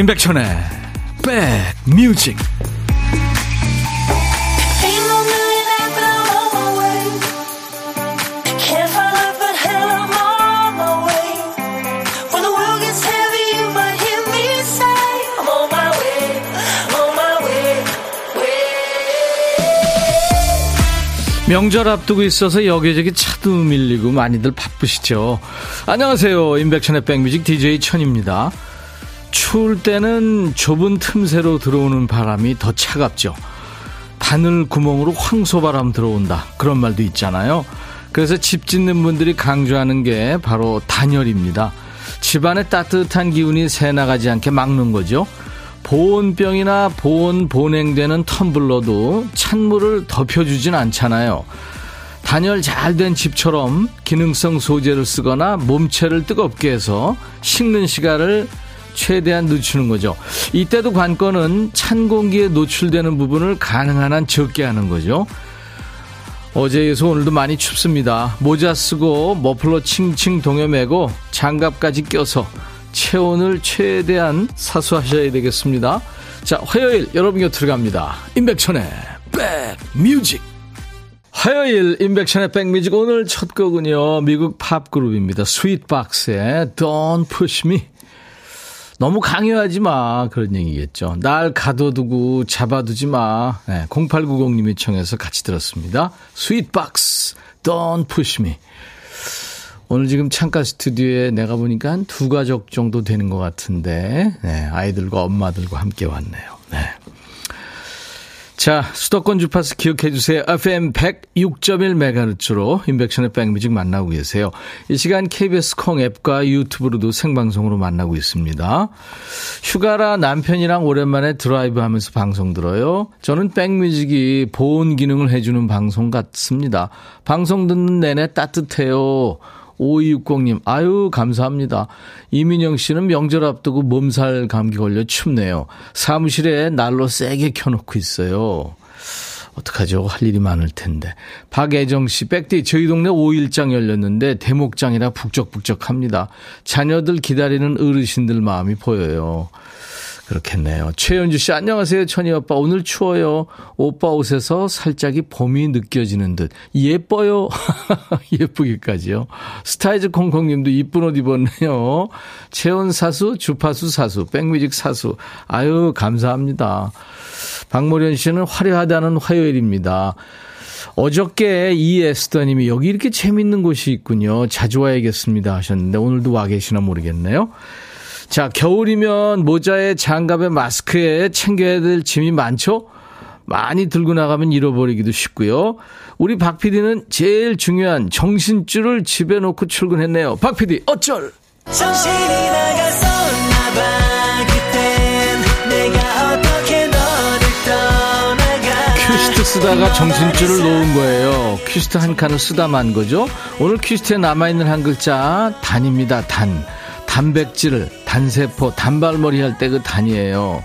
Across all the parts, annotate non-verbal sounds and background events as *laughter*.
임백천의 백뮤직 명절 앞두고 있어서 여기저기 차도 밀리고 많이들 바쁘시죠. 안녕하세요. 임백천의 백뮤직 DJ 천입니다. 추울 때는 좁은 틈새로 들어오는 바람이 더 차갑죠. 바늘 구멍으로 황소바람 들어온다. 그런 말도 있잖아요. 그래서 집 짓는 분들이 강조하는 게 바로 단열입니다. 집안에 따뜻한 기운이 새 나가지 않게 막는 거죠. 보온병이나 보온 보냉되는 텀블러도 찬물을 덮여주진 않잖아요. 단열 잘 된 집처럼 기능성 소재를 쓰거나 몸체를 뜨겁게 해서 식는 시간을 최대한 늦추는 거죠. 이때도 관건은 찬 공기에 노출되는 부분을 가능한 한 적게 하는 거죠. 어제에서 오늘도 많이 춥습니다. 모자 쓰고 머플러 칭칭 동여매고 장갑까지 껴서 체온을 최대한 사수하셔야 되겠습니다. 자, 화요일 여러분 곁으로 갑니다. 임백천의 백뮤직. 화요일 임백천의 백뮤직 오늘 첫 곡은요. 미국 팝 그룹입니다. 스윗박스의 Don't Push Me. 너무 강요하지 마. 그런 얘기겠죠. 날 가둬두고 잡아두지 마. 네, 0890님이 청해서 같이 들었습니다. Sweetbox, Don't Push Me. 오늘 지금 창가 스튜디오에 내가 보니까 한 두 가족 정도 되는 것 같은데, 네, 아이들과 엄마들과 함께 왔네요. 네. 자, 수도권 주파수 기억해 주세요. FM 106.1MHz로 인백션의 백뮤직 만나고 계세요. 이 시간 KBS 콩 앱과 유튜브로도 생방송으로 만나고 있습니다. 휴가라 남편이랑 오랜만에 드라이브 하면서 방송 들어요. 저는 백뮤직이 보온 기능을 해주는 방송 같습니다. 방송 듣는 내내 따뜻해요. 5260님, 아유, 감사합니다. 이민영 씨는 명절 앞두고 몸살 감기 걸려 춥네요. 사무실에 난로 세게 켜놓고 있어요. 어떡하죠? 할 일이 많을 텐데. 박애정 씨, 백디, 저희 동네 5일장 열렸는데 대목장이라 북적북적합니다. 자녀들 기다리는 어르신들 마음이 보여요. 그렇겠네요. 최현주 씨, 안녕하세요. 천희 오빠. 오늘 추워요. 오빠 옷에서 살짝이 봄이 느껴지는 듯. 예뻐요. *laughs* 예쁘기까지요. 스타이즈 콩콩 님도 이쁜 옷 입었네요. 채원 사수, 주파수 사수, 백뮤직 사수. 아유, 감사합니다. 박모련 씨는 화려하다는 화요일입니다. 어저께 이에스더 님이 여기 이렇게 재밌는 곳이 있군요. 자주 와야겠습니다 하셨는데 오늘도 와 계시나 모르겠네요. 자, 겨울이면 모자에 장갑에 마스크에 챙겨야 될 짐이 많죠? 많이 들고 나가면 잃어버리기도 쉽고요. 우리 박 PD는 제일 중요한 정신줄을 집에 놓고 출근했네요. 박 PD, 어쩔! 정신이 나갔었나봐, 퀴스트 쓰다가 정신줄을 놓은 거예요. 퀴스트 한 칸을 쓰다 만 거죠. 오늘 퀴스트에 남아있는 한 글자, 단입니다, 단. 단백질, 단세포, 단발머리 할 때 그 단이에요.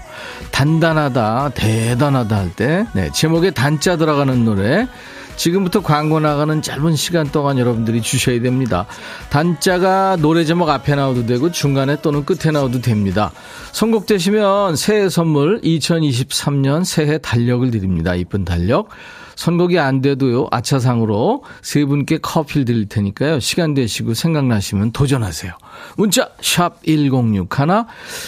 단단하다, 대단하다 할 때. 네, 제목에 단자 들어가는 노래. 지금부터 광고 나가는 짧은 시간 동안 여러분들이 주셔야 됩니다. 단자가 노래 제목 앞에 나와도 되고 중간에 또는 끝에 나와도 됩니다. 선곡되시면 새해 선물 2023년 새해 달력을 드립니다. 이쁜 달력. 선곡이 안 돼도요, 아차상으로 세 분께 커피를 드릴 테니까요, 시간 되시고 생각나시면 도전하세요. 문자, 샵 1061,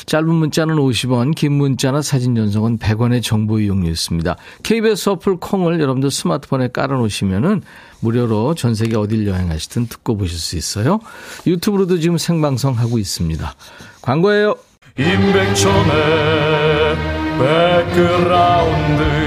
짧은 문자는 50원, 긴 문자나 사진 전송은 100원의 정보 이용료 있습니다. KBS 어플 콩을 여러분들 스마트폰에 깔아놓으시면은 무료로 전 세계 어딜 여행하시든 듣고 보실 수 있어요. 유튜브로도 지금 생방송 하고 있습니다. 광고예요. 임백천의 백그라운드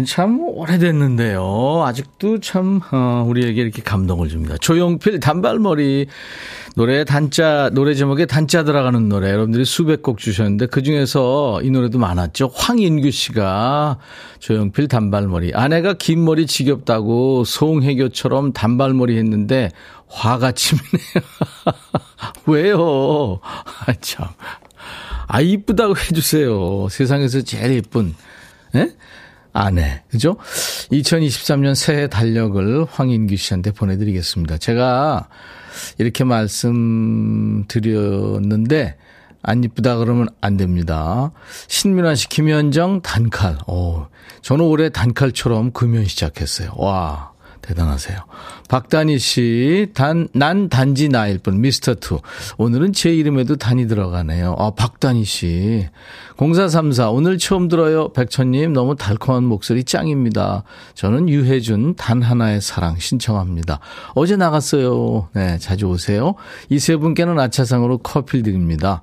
노래는 참 오래됐는데요. 아직도 참, 어, 우리에게 이렇게 감동을 줍니다. 조용필 단발머리. 노래 단자, 노래 제목에 단자 들어가는 노래. 여러분들이 수백 곡 주셨는데 그 중에서 이 노래도 많았죠. 황인규 씨가 조용필 단발머리. 아내가 긴 머리 지겹다고 송혜교처럼 단발머리 했는데 화가 치미네요. *laughs* 왜요? 아, 참. 아, 이쁘다고 해주세요. 세상에서 제일 예쁜, 예? 아내. 그죠? 2023년 새해 달력을 황인규 씨한테 보내드리겠습니다. 제가 이렇게 말씀드렸는데, 안 이쁘다 그러면 안 됩니다. 신민아 씨, 김현정, 단칼. 오, 저는 올해 단칼처럼 금연 시작했어요. 와. 대단하세요. 박단희 씨, 단, 난 단지 나일 뿐, 미스터 투. 오늘은 제 이름에도 단이 들어가네요. 아, 박단희 씨. 0434, 오늘 처음 들어요. 백천님, 너무 달콤한 목소리 짱입니다. 저는 유해준, 단 하나의 사랑 신청합니다. 어제 나갔어요. 네, 자주 오세요. 이 세 분께는 아차상으로 커피 드립니다.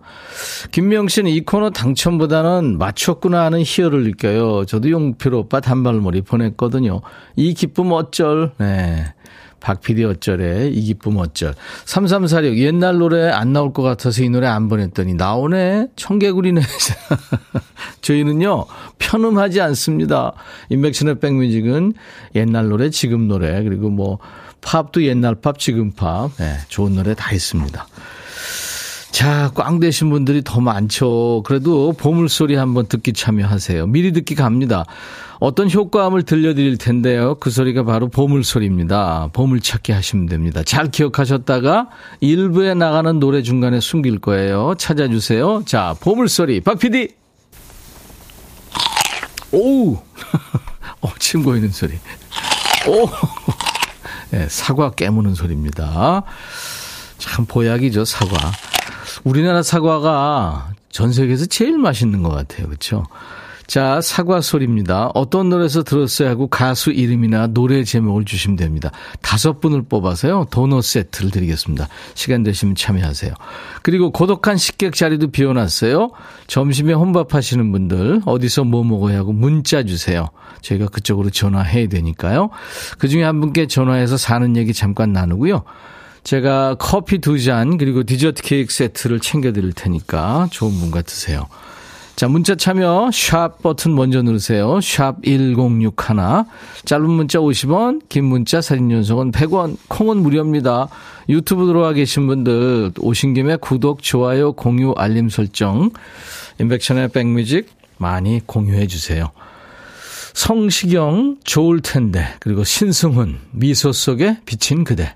김명 씨는 이 코너 당첨보다는 맞췄구나 하는 희열을 느껴요. 저도 용필 오빠 단발머리 보냈거든요. 이 기쁨 어쩔. 네. 박PD 어쩔에 이 기쁨 어쩔. 3346 옛날 노래 안 나올 것 같아서 이 노래 안 보냈더니 나오네. 청개구리네. *laughs* 저희는요. 편음하지 않습니다. 인백션의 백뮤직은 옛날 노래 지금 노래 그리고 뭐 팝도 옛날 팝 지금 팝. 네, 좋은 노래 다 있습니다. 자, 꽝 되신 분들이 더 많죠. 그래도 보물소리 한번 듣기 참여하세요. 미리 듣기 갑니다. 어떤 효과음을 들려드릴 텐데요. 그 소리가 바로 보물소리입니다. 보물찾기 하시면 됩니다. 잘 기억하셨다가 일부에 나가는 노래 중간에 숨길 거예요. 찾아주세요. 자, 보물소리. 박 PD! 오우! *laughs* 어, 침 고이는 소리. 오! 네, *laughs* 사과 깨무는 소리입니다. 참 보약이죠, 사과. 우리나라 사과가 전 세계에서 제일 맛있는 것 같아요. 그렇죠? 자, 사과 소리입니다. 어떤 노래에서 들었어야 하고 가수 이름이나 노래 제목을 주시면 됩니다. 다섯 분을 뽑아서요. 도넛 세트를 드리겠습니다. 시간 되시면 참여하세요. 그리고 고독한 식객 자리도 비워놨어요. 점심에 혼밥 하시는 분들 어디서 뭐 먹어야 하고 문자 주세요. 저희가 그쪽으로 전화해야 되니까요. 그중에 한 분께 전화해서 사는 얘기 잠깐 나누고요. 제가 커피 두 잔 그리고 디저트 케이크 세트를 챙겨드릴 테니까 좋은 분 같으세요. 자, 문자 참여 샵 버튼 먼저 누르세요. 샵 1061. 짧은 문자 50원, 긴 문자 사진 연속은 100원, 콩은 무료입니다. 유튜브 들어와 계신 분들 오신 김에 구독, 좋아요, 공유, 알림 설정. 임백천의 백뮤직 많이 공유해 주세요. 성시경 좋을 텐데 그리고 신승훈 미소 속에 비친 그대.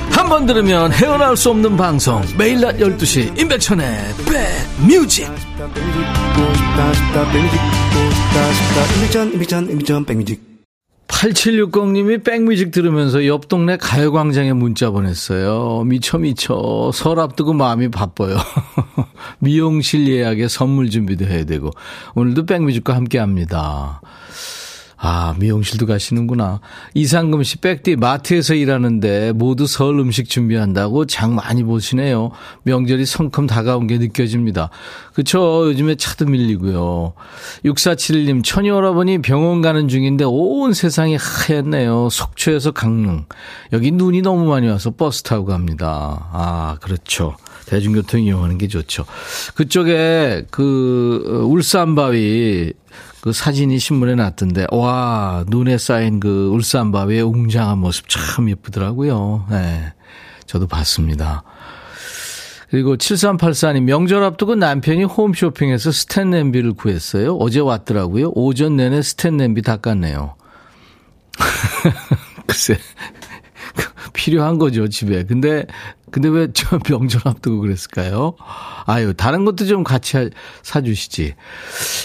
한 번 들으면 헤어나올 수 없는 방송 매일 낮 12시 임백천의 백뮤직 8760님이 백뮤직 들으면서 옆 동네 가요광장에 문자 보냈어요. 미쳐 미쳐 설 앞두고 마음이 바빠요. *laughs* 미용실 예약에 선물 준비도 해야 되고 오늘도 백뮤직과 함께합니다. 아, 미용실도 가시는구나. 이상금 씨, 백디 마트에서 일하는데 모두 설 음식 준비한다고 장 많이 보시네요. 명절이 성큼 다가온 게 느껴집니다. 그쵸. 요즘에 차도 밀리고요. 6471님, 처녀 여러분이 병원 가는 중인데 온 세상이 하얗네요. 속초에서 강릉. 여기 눈이 너무 많이 와서 버스 타고 갑니다. 아, 그렇죠. 대중교통 이용하는 게 좋죠. 그쪽에 그 어, 울산 바위 그 사진이 신문에 났던데 와 눈에 쌓인 그 울산 바위의 웅장한 모습 참 예쁘더라고요. 네, 저도 봤습니다. 그리고 7384님 명절 앞두고 남편이 홈쇼핑에서 스탠 냄비를 구했어요. 어제 왔더라고요. 오전 내내 스탠 냄비 닦았네요. 글쎄 *laughs* 필요한 거죠 집에. 근데 근데 왜 저 *laughs* 명절 앞두고 그랬을까요? 아유, 다른 것도 좀 같이 사주시지.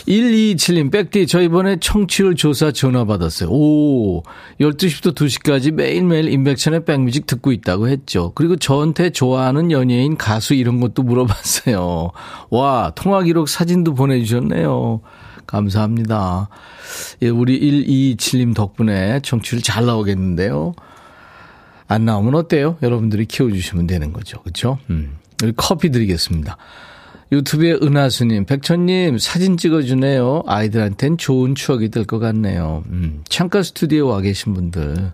127님, 백디, 저 이번에 청취율 조사 전화 받았어요. 오, 12시부터 2시까지 매일매일 인백천의 백뮤직 듣고 있다고 했죠. 그리고 저한테 좋아하는 연예인, 가수 이런 것도 물어봤어요. 와, 통화 기록 사진도 보내주셨네요. 감사합니다. 예, 우리 127님 덕분에 청취율 잘 나오겠는데요. 안 나오면 어때요? 여러분들이 키워주시면 되는 거죠. 그렇죠? 음. 커피 드리겠습니다. 유튜브에 은하수님, 백천님 사진 찍어주네요. 아이들한텐 좋은 추억이 될 것 같네요. 음, 창가 스튜디오에 와 계신 분들,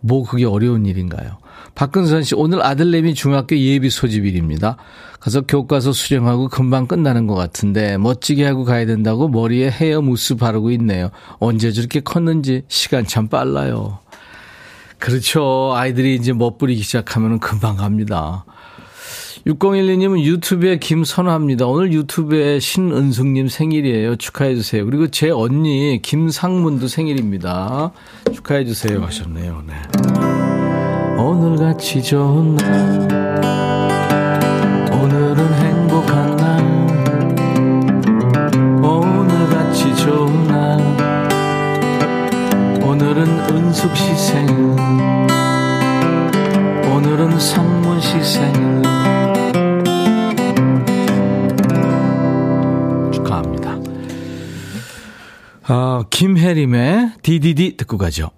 뭐 그게 어려운 일인가요? 박근선 씨, 오늘 아들내미 중학교 예비 소집일입니다. 가서 교과서 수령하고 금방 끝나는 것 같은데 멋지게 하고 가야 된다고 머리에 헤어 무스 바르고 있네요. 언제 저렇게 컸는지 시간 참 빨라요. 그렇죠. 아이들이 이제 멋부리기 시작하면 금방 갑니다. 6012님은 유튜브에 김선화입니다. 오늘 유튜브에 신은숙님 생일이에요. 축하해주세요. 그리고 제 언니 김상문도 생일입니다. 축하해주세요. 하셨네요. 네. 오늘같이 좋은 날, 은숙 씨 생일, 오늘은 상문 씨 생일, 축하합니다. 아, 김혜림의 DDD 듣고 가죠.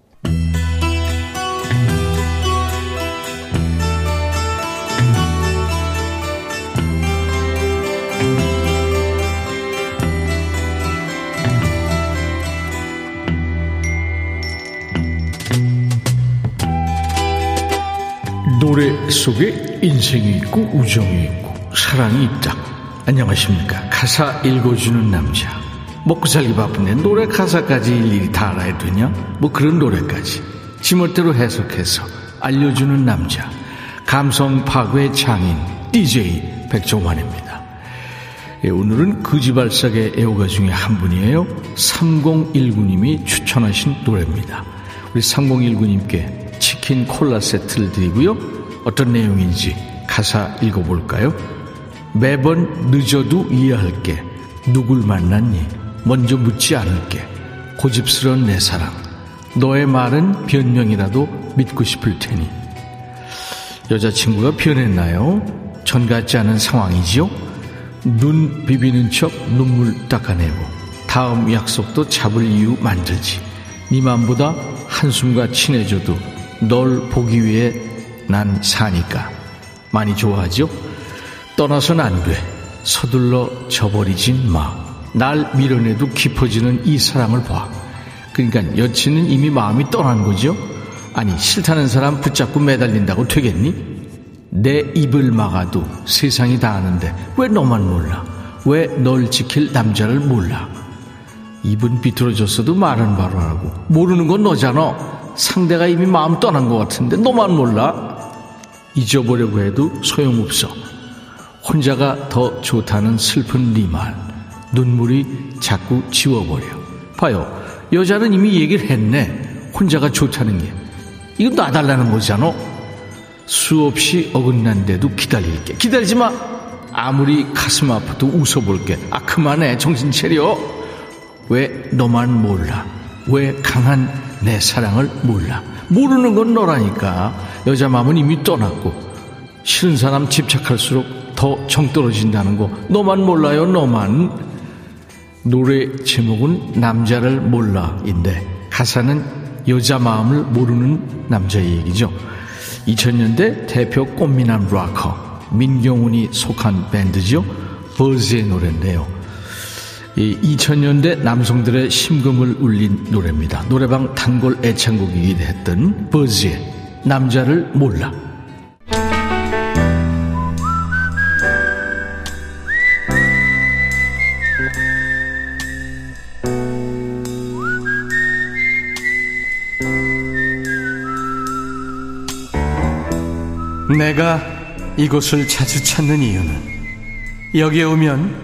노래 속에 인생이 있고 우정이 있고 사랑이 있다. 안녕하십니까. 가사 읽어주는 남자. 먹고 살기 바쁜데 노래 가사까지 일일이 다 알아야 되냐? 뭐 그런 노래까지. 지멋대로 해석해서 알려주는 남자. 감성 파괴 장인 DJ 백종환입니다. 예, 오늘은 거지발삭의 애호가 중에 한 분이에요. 3019님이 추천하신 노래입니다. 우리 3019님께 치킨 콜라 세트를 드리고요. 어떤 내용인지 가사 읽어볼까요? 매번 늦어도 이해할게. 누굴 만났니? 먼저 묻지 않을게. 고집스러운 내 사랑. 너의 말은 변명이라도 믿고 싶을 테니. 여자친구가 변했나요? 전 같지 않은 상황이지요? 눈 비비는 척 눈물 닦아내고 다음 약속도 잡을 이유 만들지. 네 맘보다 한숨과 친해져도 널 보기 위해 난 사니까. 많이 좋아하죠? 떠나선 안 돼. 서둘러 저버리진 마. 날 밀어내도 깊어지는 이 사랑을 봐. 그러니까 여친은 이미 마음이 떠난 거죠? 아니, 싫다는 사람 붙잡고 매달린다고 되겠니? 내 입을 막아도 세상이 다 아는데 왜 너만 몰라? 왜 널 지킬 남자를 몰라? 입은 비틀어졌어도 말은 바로 하고 모르는 건 너잖아. 상대가 이미 마음 떠난 것 같은데 너만 몰라? 잊어보려고 해도 소용없어. 혼자가 더 좋다는 슬픈 네 말. 눈물이 자꾸 지워버려. 봐요. 여자는 이미 얘기를 했네. 혼자가 좋다는 게. 이건 놔달라는 거잖아. 수없이 어긋난데도 기다릴게. 기다리지 마. 아무리 가슴 아파도 웃어볼게. 아, 그만해. 정신 차려. 왜 너만 몰라? 왜 강한 내 사랑을 몰라? 모르는 건 너라니까. 여자 마음은 이미 떠났고. 싫은 사람 집착할수록 더 정 떨어진다는 거. 너만 몰라요, 너만. 노래 제목은 남자를 몰라인데 가사는 여자 마음을 모르는 남자의 얘기죠. 2000년대 대표 꽃미남 락커 민경훈이 속한 밴드죠. 버즈의 노래인데요. 이 2000년대 남성들의 심금을 울린 노래입니다. 노래방 단골 애창곡이기도 했던 버즈의 남자를 몰라. 내가 이곳을 자주 찾는 이유는 여기에 오면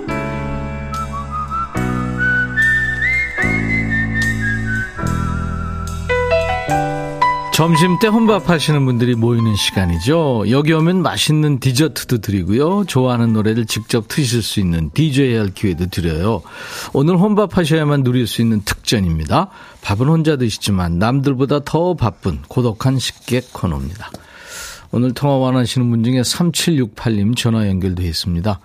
점심 때 혼밥 하시는 분들이 모이는 시간이죠. 여기 오면 맛있는 디저트도 드리고요. 좋아하는 노래를 직접 트실 수 있는 DJ 할 기회도 드려요. 오늘 혼밥 하셔야만 누릴 수 있는 특전입니다. 밥은 혼자 드시지만 남들보다 더 바쁜 고독한 식객 코너입니다. 오늘 통화 원하시는 분 중에 3768님 전화 연결돼 있습니다.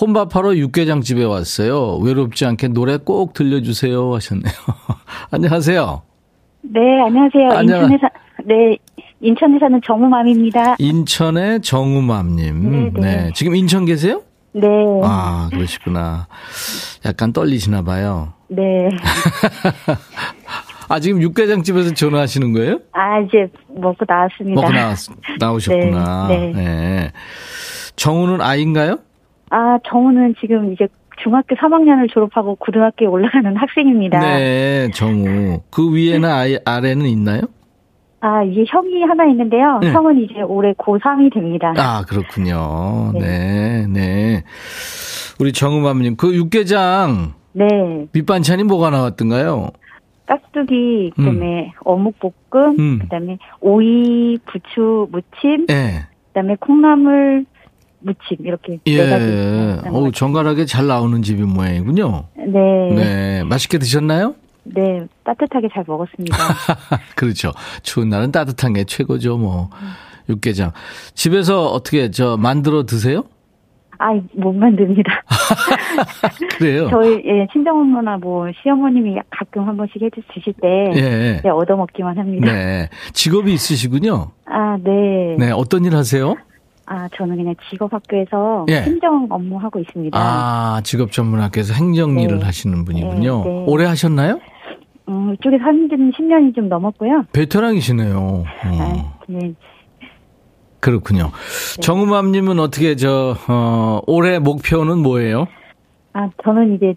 혼밥하러 육개장집에 왔어요. 외롭지 않게 노래 꼭 들려주세요 하셨네요. *laughs* 안녕하세요. 네, 안녕하세요. 안녕- 인천에 사, 네, 인천에 사는 정우맘입니다. 인천의 정우맘님. 네, 네. 지금 인천 계세요? 네, 아, 그러시구나. 약간 떨리시나 봐요. 네. *laughs* 아, 지금 육개장집에서 전화하시는 거예요? 아, 이제 먹고 나왔습니다. 먹고 나왔, *laughs* 나오셨구나. 네, 네. 네. 정우는 아이인가요? 아, 정우는 지금 이제 중학교 3학년을 졸업하고 고등학교에 올라가는 학생입니다. 네, 정우. 그 위에는 아이, 아래는 있나요? 아, 이게 형이 하나 있는데요. 네. 형은 이제 올해 고3이 됩니다. 아, 그렇군요. 네, 네. 네. 우리 정우맘님, 그 육개장 네, 밑반찬이 뭐가 나왔던가요? 깍두기, 그다음에 어묵볶음, 음. 그다음에 오이, 부추, 무침, 예. 그다음에 콩나물 무침 이렇게 네 가지. 예. 있습니다. 어우, 정갈하게 잘 나오는 집인 모양이군요. 네. 네. 맛있게 드셨나요? 네, 따뜻하게 잘 먹었습니다. *laughs* 그렇죠. 추운 날은 따뜻한 게 최고죠, 뭐. 육개장. 집에서 어떻게, 저, 만들어 드세요? 아, 못 만듭니다. *laughs* 그래요? 저희 예, 친정엄마나 뭐 시어머님이 가끔 한 번씩 해주 드실 때 예. 네, 얻어 먹기만 합니다. 네. 직업이 있으시군요. 아, 네. 네. 어떤 일 하세요? 아, 저는 그냥 직업 학교에서 예. 행정 업무 하고 있습니다. 아, 직업 전문 학교에서 행정 네. 일을 하시는 분이군요. 네, 네. 오래 하셨나요? 음, 이쪽에서 한 지는 10년이 좀 넘었고요. 베테랑이시네요. 어, 아, 네. 그렇군요. 정우맘님은 어떻게, 저, 어, 올해 목표는 뭐예요? 아, 저는 이제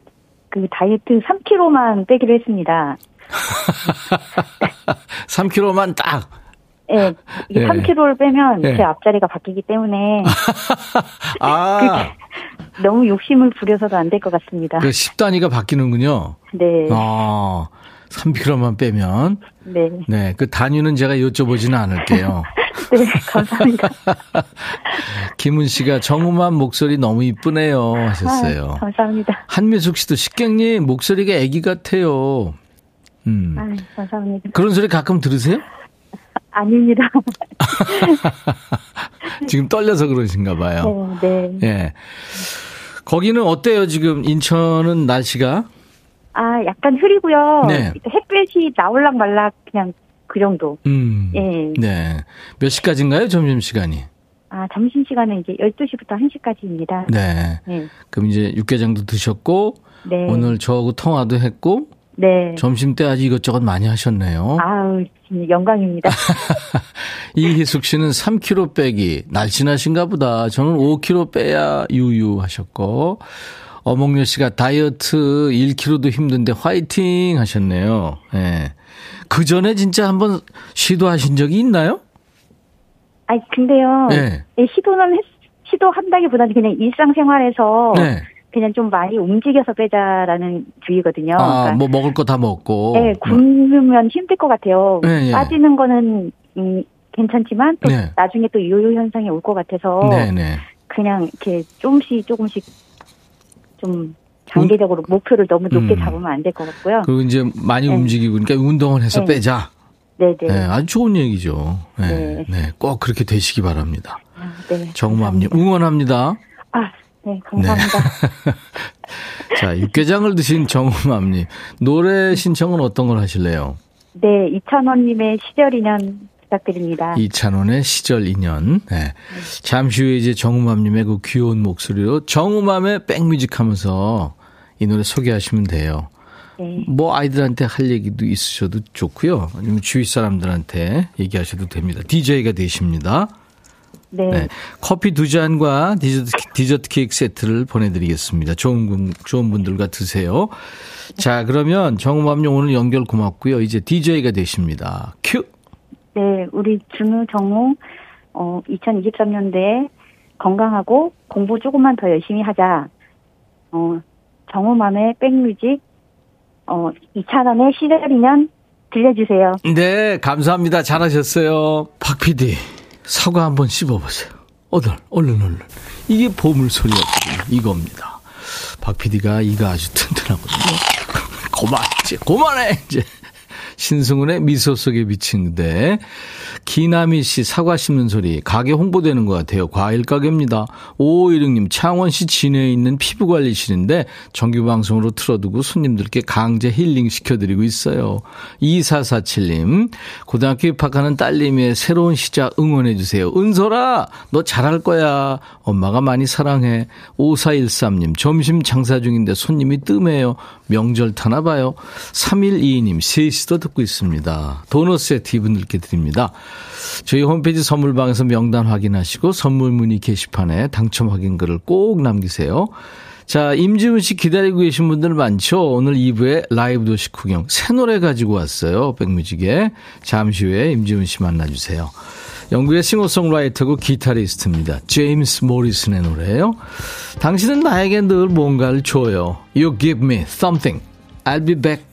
그 다이어트 3kg만 빼기로 했습니다. *laughs* 3kg만 딱. 예, 이게 예. 3kg를 빼면 예. 제 앞자리가 바뀌기 때문에 *laughs* 아, *laughs* 너무 욕심을 부려서도 안 될 것 같습니다. 그 10단위가 바뀌는군요. 네, 아, 3kg만 빼면. 네, 네, 그 단위는 제가 여쭤보지는 않을게요. *laughs* 네, 감사합니다. *laughs* 김은 씨가 정우만 목소리 너무 이쁘네요 하셨어요. 아, 감사합니다. 한미숙 씨도 식객님 목소리가 애기 같아요. 음. 아, 감사합니다. 그런 소리 가끔 들으세요? 아닙니다. *laughs* 지금 떨려서 그러신가 봐요. 네, 네. 예. 거기는 어때요, 지금 인천은 날씨가? 아, 약간 흐리고요. 네. 햇볕이 나올락 말락 그냥 그 정도. 음. 예. 네. 몇 시까지인가요, 점심시간이? 아, 점심시간은 이제 12시부터 1시까지입니다. 네. 네. 그럼 이제 육개장도 드셨고, 네. 오늘 저하고 통화도 했고, 네. 점심 때 아주 이것저것 많이 하셨네요. 아우, 진짜 영광입니다. *laughs* 이희숙 씨는 3kg 빼기. 날씬하신가 보다. 저는 5kg 빼야 유유 하셨고. 어몽여 씨가 다이어트 1kg도 힘든데 화이팅 하셨네요. 예. 그 전에 진짜 한번 시도하신 적이 있나요? 아니, 근데요. 네. 예, 시도는 했, 시도한다기보다는 그냥 일상생활에서 네. 그냥 좀 많이 움직여서 빼자라는 주의거든요. 아, 그러니까 뭐 먹을 거 다 먹고. 네, 굶으면 힘들 것 같아요. 네, 예. 빠지는 거는 음, 괜찮지만 또 네. 나중에 또 요요 현상이 올 것 같아서 네네. 그냥 이렇게 조금씩 조금씩 좀 장기적으로 목표를 너무 높게 음. 잡으면 안 될 것 같고요. 그리고 이제 많이 네. 움직이고, 그러니까 운동을 해서 네. 빼자. 네네. 네, 아주 좋은 얘기죠. 네, 네. 네. 꼭 그렇게 되시기 바랍니다. 아, 네. 정우맘님, 응원합니다. 아, 네, 감사합니다. *laughs* 자, 육개장을 드신 정우맘님. 노래 신청은 어떤 걸 하실래요? 네, 이찬원님의 시절 인연 부탁드립니다. 이찬원의 시절 인연. 네. 잠시 후에 이제 정우맘님의 그 귀여운 목소리로 정우맘의 백뮤직 하면서 이 노래 소개하시면 돼요. 네. 뭐 아이들한테 할 얘기도 있으셔도 좋고요. 아니면 주위 사람들한테 얘기하셔도 됩니다. DJ가 되십니다. 네. 네. 커피 두 잔과 디저트, 디저트 케이크 세트를 보내드리겠습니다. 좋은, 분- 좋은 분들과 드세요. 자, 그러면 정우맘님 오늘 연결 고맙고요. 이제 DJ가 되십니다. 큐! 네, 우리 준우 정우 어 2023년도에 건강하고 공부 조금만 더 열심히 하자. 어 정우맘의 백뮤직 어 이찬원의 시절 인연 들려주세요. 네, 감사합니다. 잘하셨어요. 박 PD, 사과 한번 씹어보세요. 어덜, 얼른, 얼른. 이게 보물 소리였거든요. 이겁니다. 박 PD가 이가 아주 튼튼하거든요. *laughs* 그만, 이제, 그만해, 이제. 신승훈의 미소 속에 비친 그대. 기남이 씨 사과 씹는 소리. 가게 홍보되는 것 같아요. 과일 가게입니다. 5516님 창원시 진해에 있는 피부관리실인데 정규방송으로 틀어두고 손님들께 강제 힐링 시켜드리고 있어요. 2447님 고등학교 입학하는 딸님의 새로운 시작 응원해주세요. 은솔아 너 잘할 거야. 엄마가 많이 사랑해. 5413님 점심 장사 중인데 손님이 뜸해요. 명절 타나 봐요. 3122님 셋이도 듣고 있습니다. 도넛 세트 이분들께 드립니다. 저희 홈페이지 선물방에서 명단 확인하시고 선물 문의 게시판에 당첨 확인글을 꼭 남기세요. 자, 임지훈 씨 기다리고 계신 분들 많죠? 오늘 2부에 라이브 도시 구경. 새 노래 가지고 왔어요. 백뮤직에. 잠시 후에 임지훈 씨 만나주세요. 영국의 싱어송라이터고 기타리스트입니다. 제임스 모리슨의 노래예요. 당신은 나에게 늘 뭔가를 줘요. You give me something. I'll be back.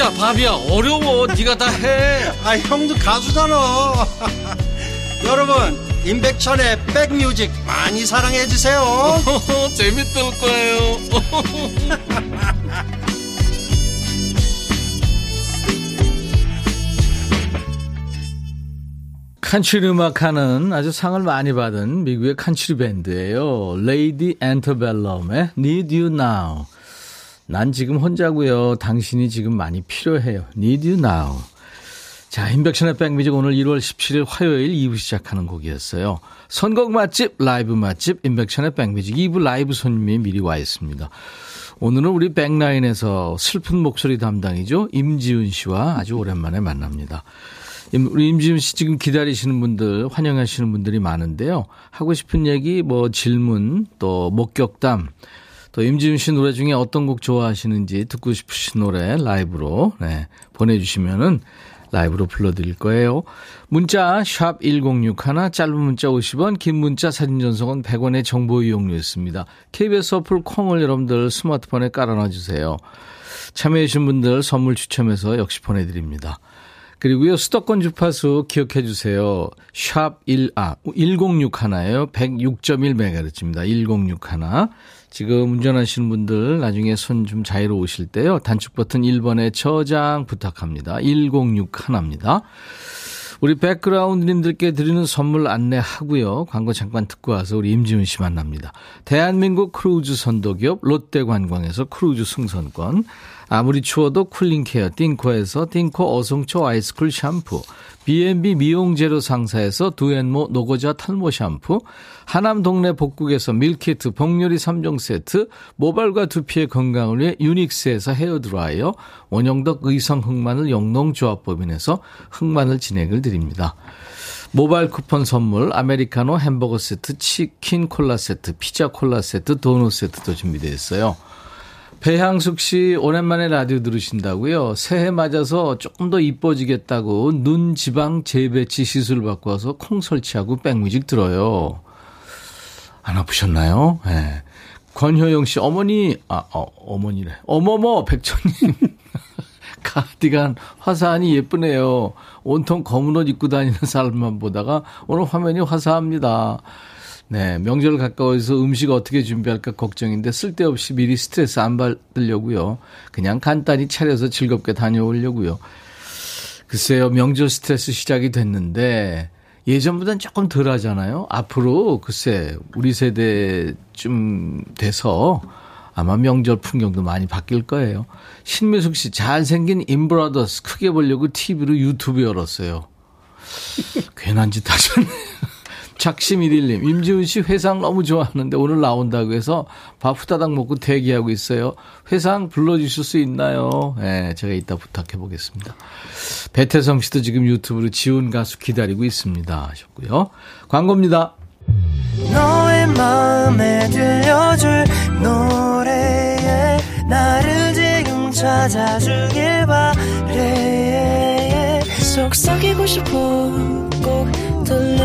야 바비야. 어려워. 네가 다해. *laughs* 아 형도 가수잖아. *laughs* 여러분 임백천의 백뮤직 많이 사랑해 주세요. *laughs* 재밌을 거예요. 컨트리 음악하는 아주 상을 많이 받은 미국의 컨트리 밴드예요. Lady Antebellum의 Need You Now. 난 지금 혼자고요. 당신이 지금 많이 필요해요. Need You Now. 자, 임백천의 백뮤직 오늘 1월 17일 화요일 2부 시작하는 곡이었어요. 선곡 맛집, 라이브 맛집, 임백천의 백뮤직 2부 라이브 손님이 미리 와 있습니다. 오늘은 우리 백라인에서 슬픈 목소리 담당이죠. 임지훈 씨와 아주 오랜만에 만납니다. 우리 임지훈 씨 지금 기다리시는 분들, 환영하시는 분들이 많은데요. 하고 싶은 얘기, 뭐 질문, 또 목격담, 또 임지훈 씨 노래 중에 어떤 곡 좋아하시는지 듣고 싶으신 노래 라이브로 네, 보내주시면은 라이브로 불러드릴 거예요. 문자 1061, 짧은 문자 50원, 긴 문자 사진 전송은 100원의 정보 이용료였습니다. KBS 어플 콩을 여러분들 스마트폰에 깔아놔주세요. 참여해주신 분들 선물 추첨해서 역시 보내드립니다. 그리고요, 수도권 주파수 기억해 주세요. 샵 1, 아, 106 하나예요. 106.1MHz입니다. 106 하나. 지금 운전하시는 분들 나중에 손 좀 자유로우실 때요. 단축 버튼 1번에 저장 부탁합니다. 106 하나입니다. 우리 백그라운드님들께 드리는 선물 안내하고요. 광고 잠깐 듣고 와서 우리 임지훈 씨 만납니다. 대한민국 크루즈 선도기업 롯데관광에서 크루즈 승선권 아무리 추워도 cooling care 띵코에서 띵코 어성초 아이스쿨 샴푸 B&B 미용재료 상사에서 두앤모 노고자 탈모 샴푸 하남 동네 복국에서 밀키트 복요리 3종 세트 모발과 두피의 건강을 위해 유닉스에서 헤어드라이어 원형덕 의성 흑마늘 영농조합법인에서 흑마늘 진액을 드립니다. 모바일 쿠폰 선물 아메리카노 햄버거 세트 치킨 콜라 세트 피자 콜라 세트 도넛 세트도 준비되어 있어요. 배향숙 씨 오랜만에 라디오 들으신다고요. 새해 맞아서 조금 더 이뻐지겠다고 눈 지방 재배치 시술 받고 와서 콩 설치하고 백뮤직 들어요. 안 아프셨나요? 예. 네. 권효영 씨 어머니 아 어, 어머니래. 어머머 백천님. *laughs* 카디간 화사하니 예쁘네요. 온통 검은 옷 입고 다니는 사람만 보다가 오늘 화면이 화사합니다. 네, 명절 가까워서 음식 어떻게 준비할까 걱정인데 쓸데없이 미리 스트레스 안 받으려고요. 그냥 간단히 차려서 즐겁게 다녀오려고요. 글쎄요, 명절 스트레스 시작이 됐는데 예전보다는 조금 덜 하잖아요. 앞으로 글쎄 우리 세대쯤 돼서 아마 명절 풍경도 많이 바뀔 거예요. 신미숙 씨 잘생긴 인브라더스 크게 보려고 TV로 유튜브 열었어요. *laughs* 괜한 짓 하셨네요. 작심1일님, 임지훈 씨 회상 너무 좋아하는데 오늘 나온다고 해서 밥 후다닥 먹고 대기하고 있어요. 회상 불러주실 수 있나요? 예, 네, 제가 이따 부탁해 보겠습니다. 배태성 씨도 지금 유튜브로 지훈 가수 기다리고 있습니다. 하셨고요. 광고입니다. 너의 마음에 들려줄 노래에 나를 지금 찾아주길 바래 속삭이고 싶어 꼭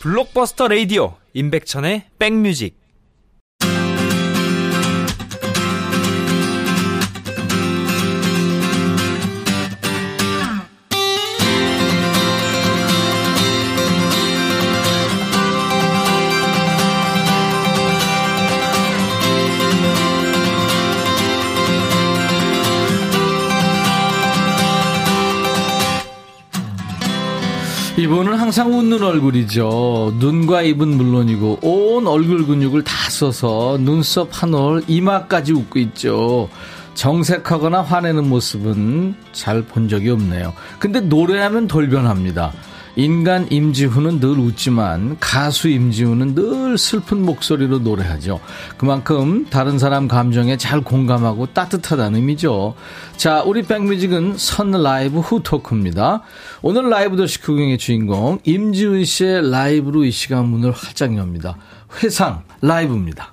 블록버스터 레이디오 임백천의 백뮤직 이분은 항상 웃는 얼굴이죠. 눈과 입은 물론이고 온 얼굴 근육을 다 써서 눈썹 한 올, 이마까지 웃고 있죠. 정색하거나 화내는 모습은 잘 본 적이 없네요. 근데 노래하면 돌변합니다. 인간 임지훈은 늘 웃지만 가수 임지훈은 늘 슬픈 목소리로 노래하죠. 그만큼 다른 사람 감정에 잘 공감하고 따뜻하다는 의미죠. 자, 우리 백뮤직은 선 라이브 후 토크입니다. 오늘 라이브 더시 구경의 주인공 임지훈 씨의 라이브로 이 시간 문을 활짝 엽니다. 회상 라이브입니다.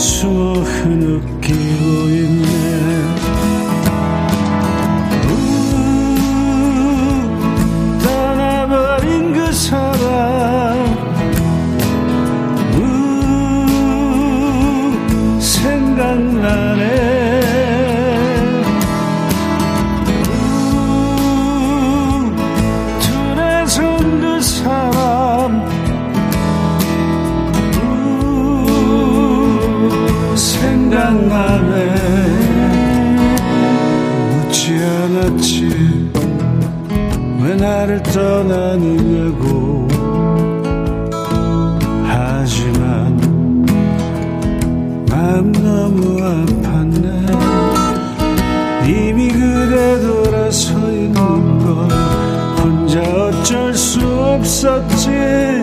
숨어 흐느끼고 있네 나를 떠나느냐고. 하지만 마음 너무 아팠네. 이미 그래 돌아서 있는 걸 혼자 어쩔 수 없었지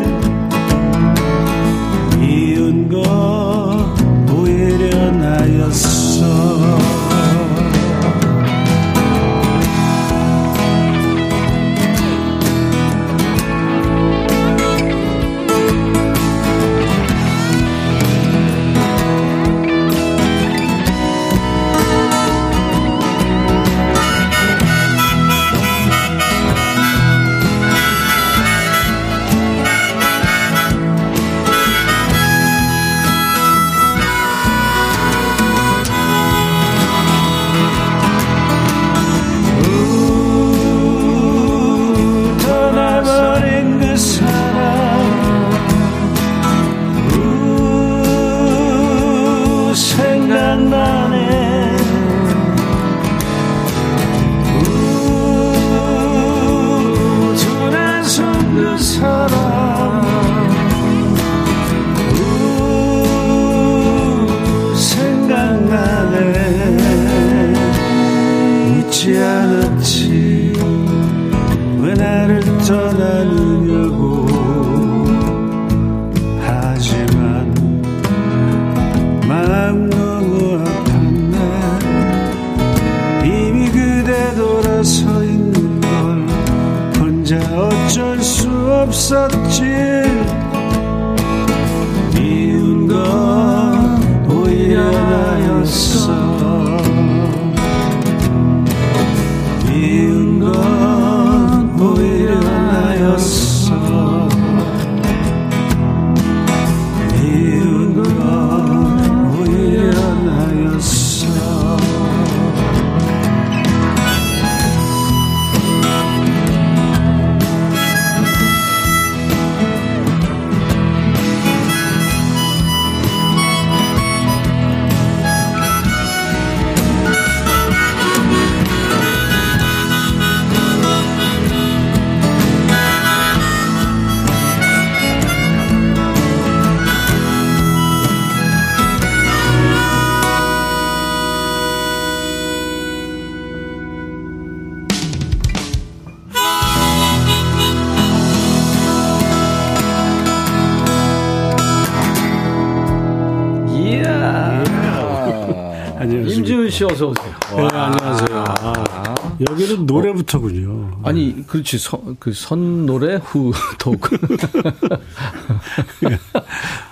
그렇지. 선, 그, 선 노래 후 토크. *laughs*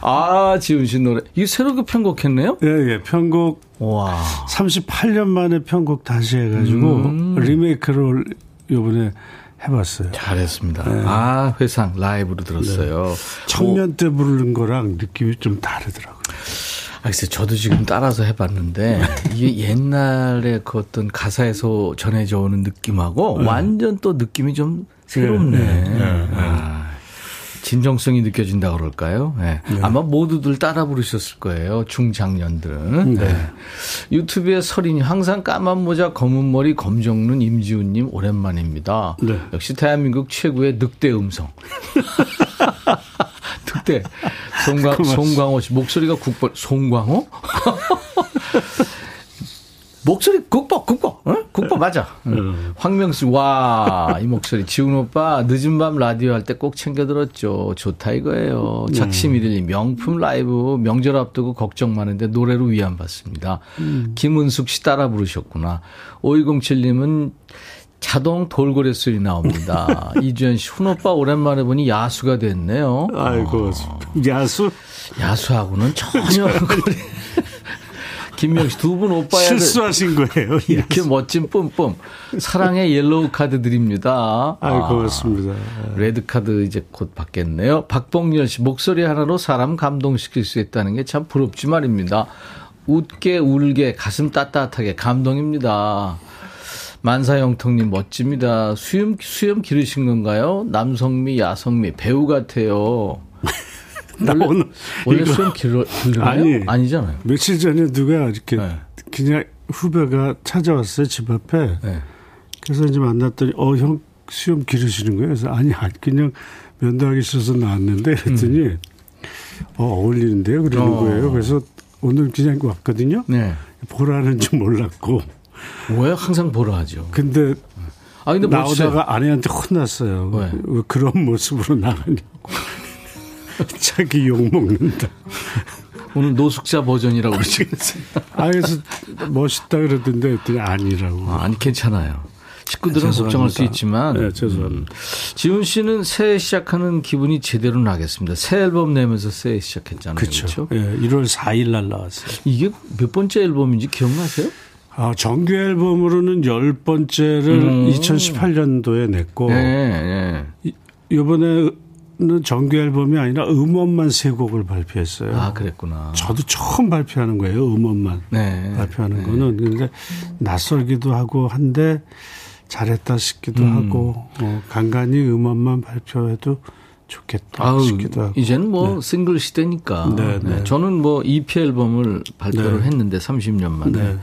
아, 지훈 씨 노래. 이게 새로 그 편곡했네요? 예, 예. 편곡 와. 38년 만에 편곡 다시 해가지고 음. 리메이크를 요번에 해봤어요. 잘했습니다. 아, 회상 라이브로 들었어요. 청년 때 부르는 거랑 느낌이 좀 다르더라고요. 아, 글쎄, 저도 지금 따라서 해봤는데, 이게 옛날에 그 어떤 가사에서 전해져 오는 느낌하고 완전 또 느낌이 좀 새롭네. 네, 네, 아, 진정성이 느껴진다 그럴까요? 네. 아마 모두들 따라 부르셨을 거예요. 중장년들은. 네. 유튜브에 설인이 항상 까만 모자, 검은 머리, 검정 눈 임지훈님 오랜만입니다. 네. 역시 대한민국 최고의 늑대 음성. *laughs* 늑대. 송광, 송광호 씨. 목소리가 국벌. 송광호? *laughs* 목소리 국보, 국보, 응? 국보 맞아. 응. 황명수, 와, 이 목소리. 지훈 오빠, 늦은 밤 라디오 할 때 꼭 챙겨 들었죠. 좋다 이거예요. 작심이들이 명품 라이브, 명절 앞두고 걱정 많은데 노래로 위안 받습니다. 김은숙 씨 따라 부르셨구나. 5207님은 자동 돌고래 소리 나옵니다. *laughs* 이주연 씨, 훈 오빠 오랜만에 보니 야수가 됐네요. 아이고, 야수? 야수하고는 *laughs* 전혀. 김명 씨, 두 분 오빠야. 실수하신 거예요. 이렇게 멋진 뿜뿜. 사랑의 옐로우 카드 드립니다. 아이, 고맙습니다. 레드 카드 이제 곧 받겠네요. 박봉열 씨, 목소리 하나로 사람 감동시킬 수 있다는 게 참 부럽지 말입니다. 웃게, 울게, 가슴 따뜻하게 감동입니다. 만사형통님 멋집니다. 수염, 수염 기르신 건가요? 남성미, 야성미, 배우 같아요. *laughs* 나 원래, 오늘 원래 이거- 수염 길어, 길나요? 아니. 아니잖아요. 며칠 전에 누가 이렇게 네. 그냥 후배가 찾아왔어요, 집 앞에. 네. 그래서 이제 만났더니, 어, 형 수염 기르시는 거예요? 그래서 아니, 그냥 면도하기 싫어서 나왔는데 그랬더니, 어, 어울리는데요? 그러는 음. 어. 거예요. 그래서 오늘 그냥 왔거든요. 네. 보라는 줄 몰랐고. 왜 항상 보라 하죠? 근데 아, 근데 멋있어요. 나오다가 아내한테 혼났어요. 왜? 왜 그런 모습으로 나가냐고. *laughs* 자기 욕 먹는다. 오늘 노숙자 버전이라고 그러지. *laughs* 아, 그래서 멋있다 그러던데 했더니 아니라고. 아, 아니, 괜찮아요. 식구들은 죄송합니다. 걱정할 수 있지만. 네, 죄송합니다. 지훈 씨는 새해 시작하는 기분이 제대로 나겠습니다. 새 앨범 내면서 새해 시작했잖아요. 그렇죠. 그렇죠? 예, 1월 4일 날 나왔어요. 이게 몇 번째 앨범인지 기억나세요? 아, 정규 앨범으로는 열 번째를 음. 2018년도에 냈고 네, 네. 이번에는 정규 앨범이 아니라 음원만 세 곡을 발표했어요. 아, 그랬구나. 저도 처음 발표하는 거예요. 음원만 네. 발표하는 네. 거는 근데 낯설기도 하고 한데 잘했다 싶기도 음. 하고 어, 간간히 음원만 발표해도 좋겠다 아우, 싶기도 하고. 이제는 뭐 싱글 시대니까. 네, 네. 저는 뭐 EP 앨범을 발표를 네. 했는데 30년 만에 네.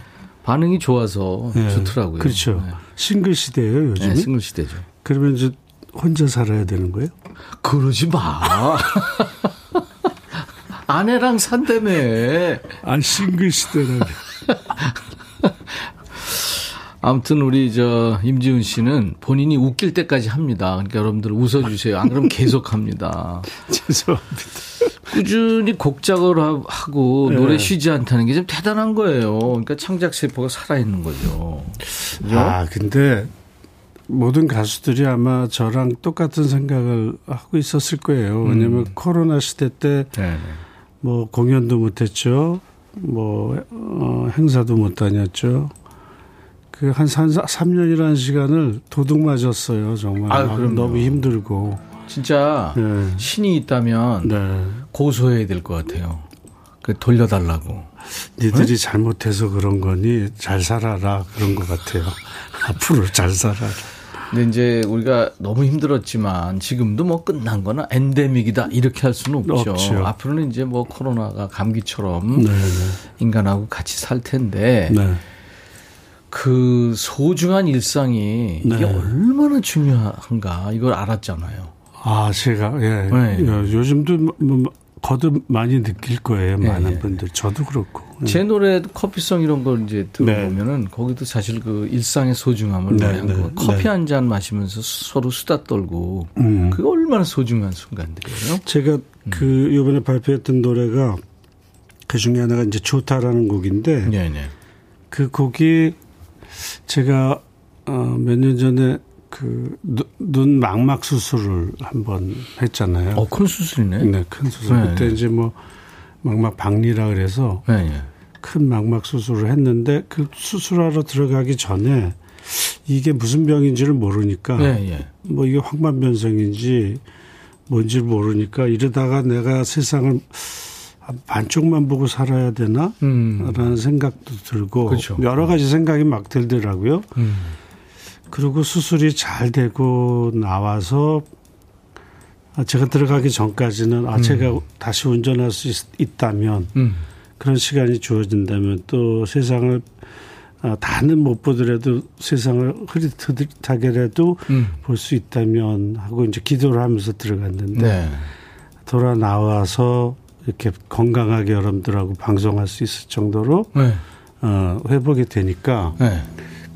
반응이 좋아서 네. 좋더라고요. 그렇죠. 네. 싱글 시대예요 요즘. 네, 은 싱글 시대죠. 그러면 이제 혼자 살아야 되는 거예요? 그러지 마. *laughs* 아내랑 산다며. 아 싱글 시대라면 *laughs* 아무튼 우리 저 임지훈 씨는 본인이 웃길 때까지 합니다. 그러니까 여러분들 웃어주세요. 안 그러면 계속 합니다. *laughs* 죄송합니다. 꾸준히 곡 작업을 하고 네. 노래 쉬지 않다는 게 좀 대단한 거예요. 그러니까 창작 세포가 살아있는 거죠. 그죠? 아 근데 모든 가수들이 아마 저랑 똑같은 생각을 하고 있었을 거예요. 왜냐하면 음. 코로나 시대 때 네. 뭐 공연도 못했죠. 뭐 어, 행사도 못 다녔죠. 그한 3년이라는 시간을 도둑 맞았어요. 정말 아. 너무 힘들고. 진짜 네. 신이 있다면 네. 고소해야 될 것 같아요. 그 돌려달라고. 니들이 잘못해서 그런 거니 잘 살아라 그런 것 같아요. *laughs* 앞으로 잘 살아라. 근데 이제 우리가 너무 힘들었지만 지금도 뭐 끝난 거나 엔데믹이다 이렇게 할 수는 없죠. 없죠. 앞으로는 이제 뭐 코로나가 감기처럼 네, 네. 인간하고 같이 살 텐데 네. 그 소중한 일상이 이게 네. 얼마나 중요한가 이걸 알았잖아요. 아, 제가, 예. 네. 요- 요즘도 뭐, 뭐 거듭 많이 느낄 거예요. 네, 많은 네. 분들. 저도 그렇고. 예. 제 노래 커피송 이런 걸 이제 들어보면은 거기도 사실 그 일상의 소중함을 네, 노래한 네, 거. 커피 네. 한잔 마시면서 서로 수다 떨고 음. 그게 얼마나 소중한 순간들이에요. 제가 음. 그 요번에 발표했던 노래가 그 중에 하나가 이제 좋다라는 곡인데 네, 네. 그 곡이 제가 어, 몇 년 전에 그 눈 망막 수술을 한번 했잖아요. 어, 큰 수술이네. 네, 큰 수술. 네. 그때 이제 뭐 망막 박리라 그래서 네, 네. 큰 망막 수술을 했는데 그 수술하러 들어가기 전에 이게 무슨 병인지를 모르니까 예, 예. 뭐 이게 황반변성인지 뭔지 모르니까 이러다가 내가 세상을 한 반쪽만 보고 살아야 되나? 음. 라는 생각도 들고 그렇죠. 여러 가지 생각이 막 들더라고요. 음. 그리고 수술이 잘 되고 나와서 아, 제가 들어가기 전까지는 아 제가 다시 운전할 수 있, 다면 음. 그런 시간이 주어진다면 또 세상을 아, 다는 못 보더라도 세상을 흐릿흐릿하게라도 음. 볼수 있다면 하고 이제 기도를 하면서 들어갔는데 네. 돌아 나와서 이렇게 건강하게 여러분들하고 방송할 수 있을 정도로 네. 어, 회복이 되니까 네.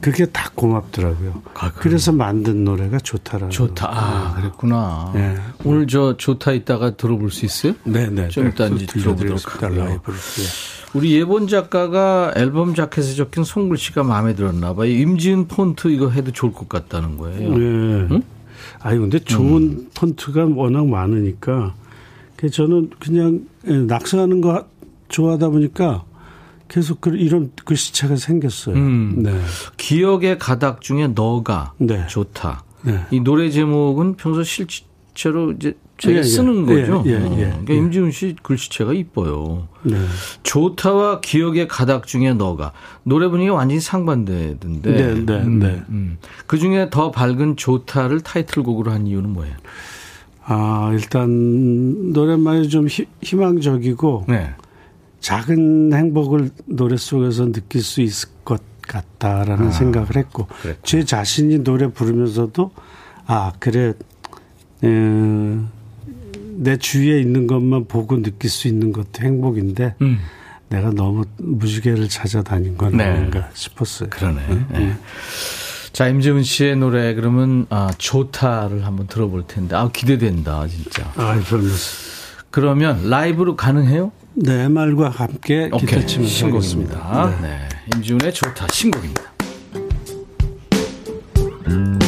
그게 다 고맙더라고요. 아? 그래서 만든 노래가 좋다라는. 좋다. 아, 그랬구나. 네. 오늘 저 좋다 이따가 들어볼 수 있어요? 네네. 좀 이따 이제 들어보도록 들려드리겠습니다. 하고요. 우리 예본 작가가 앨범 자켓에 적힌 송글씨가 마음에 들었나 봐요. 임지은 폰트 이거 해도 좋을 것 같다는 거예요. 네. 아니 근데 좋은 음. 폰트가 워낙 많으니까 그 저는 그냥 예, 낙서하는 거 좋아하다 보니까 계속 그 이런 글씨체가 생겼어요. 음. 네. 기억의 가닥 중에 너가 네. 좋다. 네. 이 노래 제목은 평소 실제로 이제 제가 예, 예. 쓰는 예, 거죠. 예, 어, 예, 그러니까 예. 임지훈 씨 글씨체가 이뻐요. 네. 좋다와 기억의 가닥 중에 너가 노래 분위기가 완전히 상반되던데. 네, 네, 네. 그 중에 더 밝은 좋다를 타이틀곡으로 한 이유는 뭐예요? 아 일단 노랫말이 좀 희, 희망적이고 네. 작은 행복을 노래 속에서 느낄 수 있을 것 같다라는 생각을 했고 아, 그랬구나. 제 자신이 노래 부르면서도 아 그래 에, 내 주위에 있는 것만 보고 느낄 수 있는 것도 행복인데 음. 내가 너무 무지개를 찾아다닌 건 네. 아닌가 싶었어요. 그러네. 예. 자, 임재훈 씨의 노래 그러면 아, 좋다를 한번 들어볼 텐데 아 기대된다 진짜. 아, 별로. 그러면 라이브로 가능해요? 내 말과 함께 오케이 기타 치면서 신곡입니다. 네. 임지훈의 좋다 신곡입니다. 보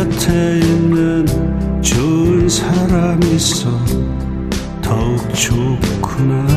곁에 있는 좋은 사람 있어 더욱 좋구나.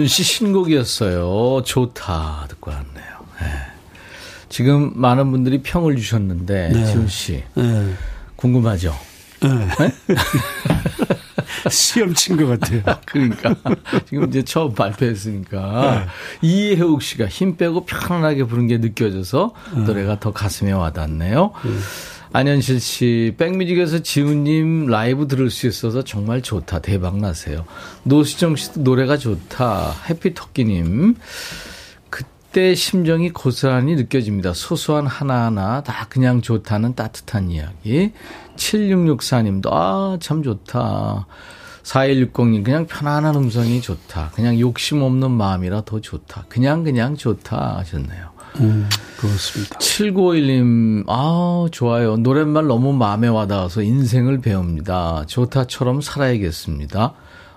임지훈 씨 신곡이었어요. 좋다 듣고 왔네요. 예. 지금 많은 분들이 평을 주셨는데 지훈 씨 네. 궁금하죠? *laughs* 시험 친 것 같아요. *laughs* 그러니까 지금 이제 처음 발표했으니까 이혜욱 씨가 힘 빼고 편안하게 부른 게 느껴져서 노래가 더 가슴에 와닿네요. 안현실 씨, 백뮤직에서 지훈님 라이브 들을 수 있어서 정말 좋다. 대박 나세요. 노시정 씨도 노래가 좋다. 해피토끼님. 그때 심정이 고스란히 느껴집니다. 소소한 하나하나 다 그냥 좋다는 따뜻한 이야기. 7664님도, 아, 참 좋다. 4160님, 그냥 편안한 음성이 좋다. 그냥 욕심 없는 마음이라 더 좋다. 그냥, 그냥 좋다 하셨네요. 음, 그렇습니다. 7951님, 아, 좋아요. 노랫말 너무 마음에 와닿아서 인생을 배웁니다. 좋다처럼 살아야겠습니다.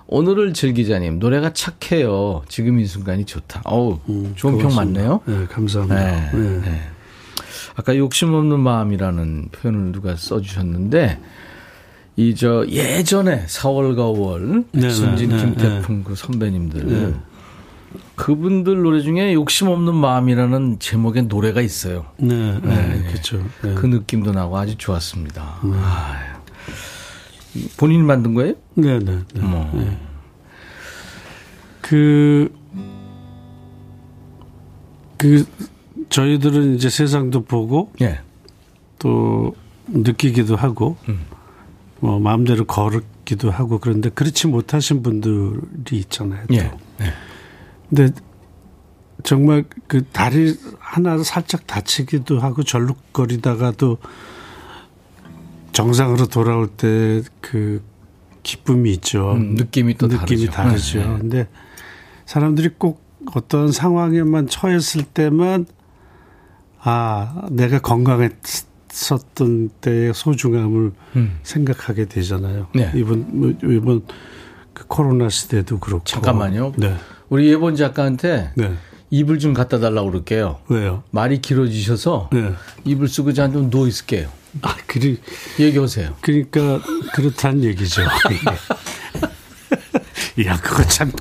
오늘을 즐기자님, 노래가 착해요. 지금 이 순간이 좋다. 어우, 좋은 평 고맙습니다. 맞네요. 네, 감사합니다. 네, 네. 네. 아까 욕심 없는 마음이라는 표현을 누가 써주셨는데, 이 저 예전에 4월과 5월 네, 백순진, 김태풍 그 선배님들 네. 그분들 노래 중에 욕심 없는 마음이라는 제목의 노래가 있어요. 네, 네, 그렇죠. 네. 그 느낌도 나고 아주 좋았습니다. 아유. 본인이 만든 거예요? 네네. 네. 뭐. 네. 그, 그, 저희들은 이제 세상도 보고 예. 또 느끼기도 하고 음. 뭐 마음대로 걸기도 하고 그런데 그렇지 못하신 분들이 있잖아요. 또. 근데 정말 그 다리 하나를 살짝 다치기도 하고 절룩거리다가도 정상으로 돌아올 때 그 기쁨이 있죠. 음, 느낌이 또 느낌이 다르죠. 다르죠. 네, 네. 근데 사람들이 꼭 어떤 상황에만 처했을 때만 아 내가 건강했었던 때의 소중함을 음. 생각하게 되잖아요. 네. 이번 뭐 이번 그 코로나 시대도 그렇고. 잠깐만요. 네. 우리 예본 작가한테 네. 이불 좀 갖다 달라고 그럴게요. 왜요? 말이 길어지셔서 네. 이불 쓰고 잠좀 누워 있을게요. 아, 그리, 얘기하세요. 그러니까 그렇다는 얘기죠. *laughs* 야, 그거 참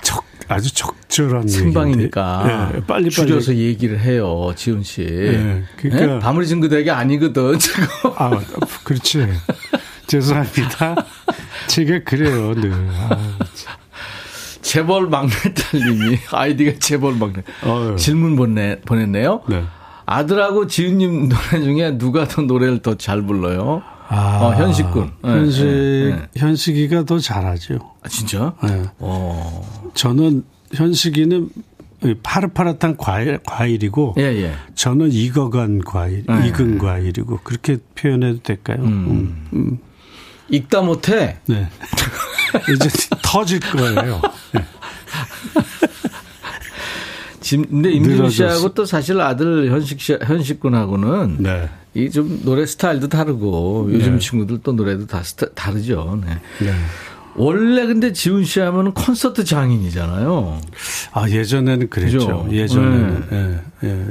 적, 아주 적절한 얘기인데. 네, 빨리 빨리 줄여서 얘기를 해요, 지훈 씨. 네, 그러니까- 네? 바무리 징그대기 아니거든 지금. 아, 그렇지. *laughs* 죄송합니다. 제가 그래요, 늘. 아, 재벌 막내딸님이 *laughs* 아이디가 재벌 막내. 어휴. 질문 보내 보냈네요. 네. 아들하고 지훈님 노래 중에 누가 더 노래를 더 잘 불러요? 아, 어, 현식군. 네, 현식, 네, 네. 현식이가 더 잘하죠. 아, 진짜? 네. 어. 저는 현식이는 파릇파릇한 과일, 과일이고, 예, 예. 저는 익어간 과일, 네. 익은 과일이고, 그렇게 표현해도 될까요? 음. 음. 읽다 못해. 네. *laughs* 이제 터질 거예요. 네. 지금 근데 임진우. 씨하고 또 사실 아들 현식 씨, 현식 군하고는 네. 이좀 노래 스타일도 다르고 요즘 네. 친구들 또 노래도 다 스타, 다르죠. 네. 네. 원래 근데 지훈 씨 하면 콘서트 장인이잖아요. 아, 예전에는 그랬죠. 그죠? 예전에는. 예, 예.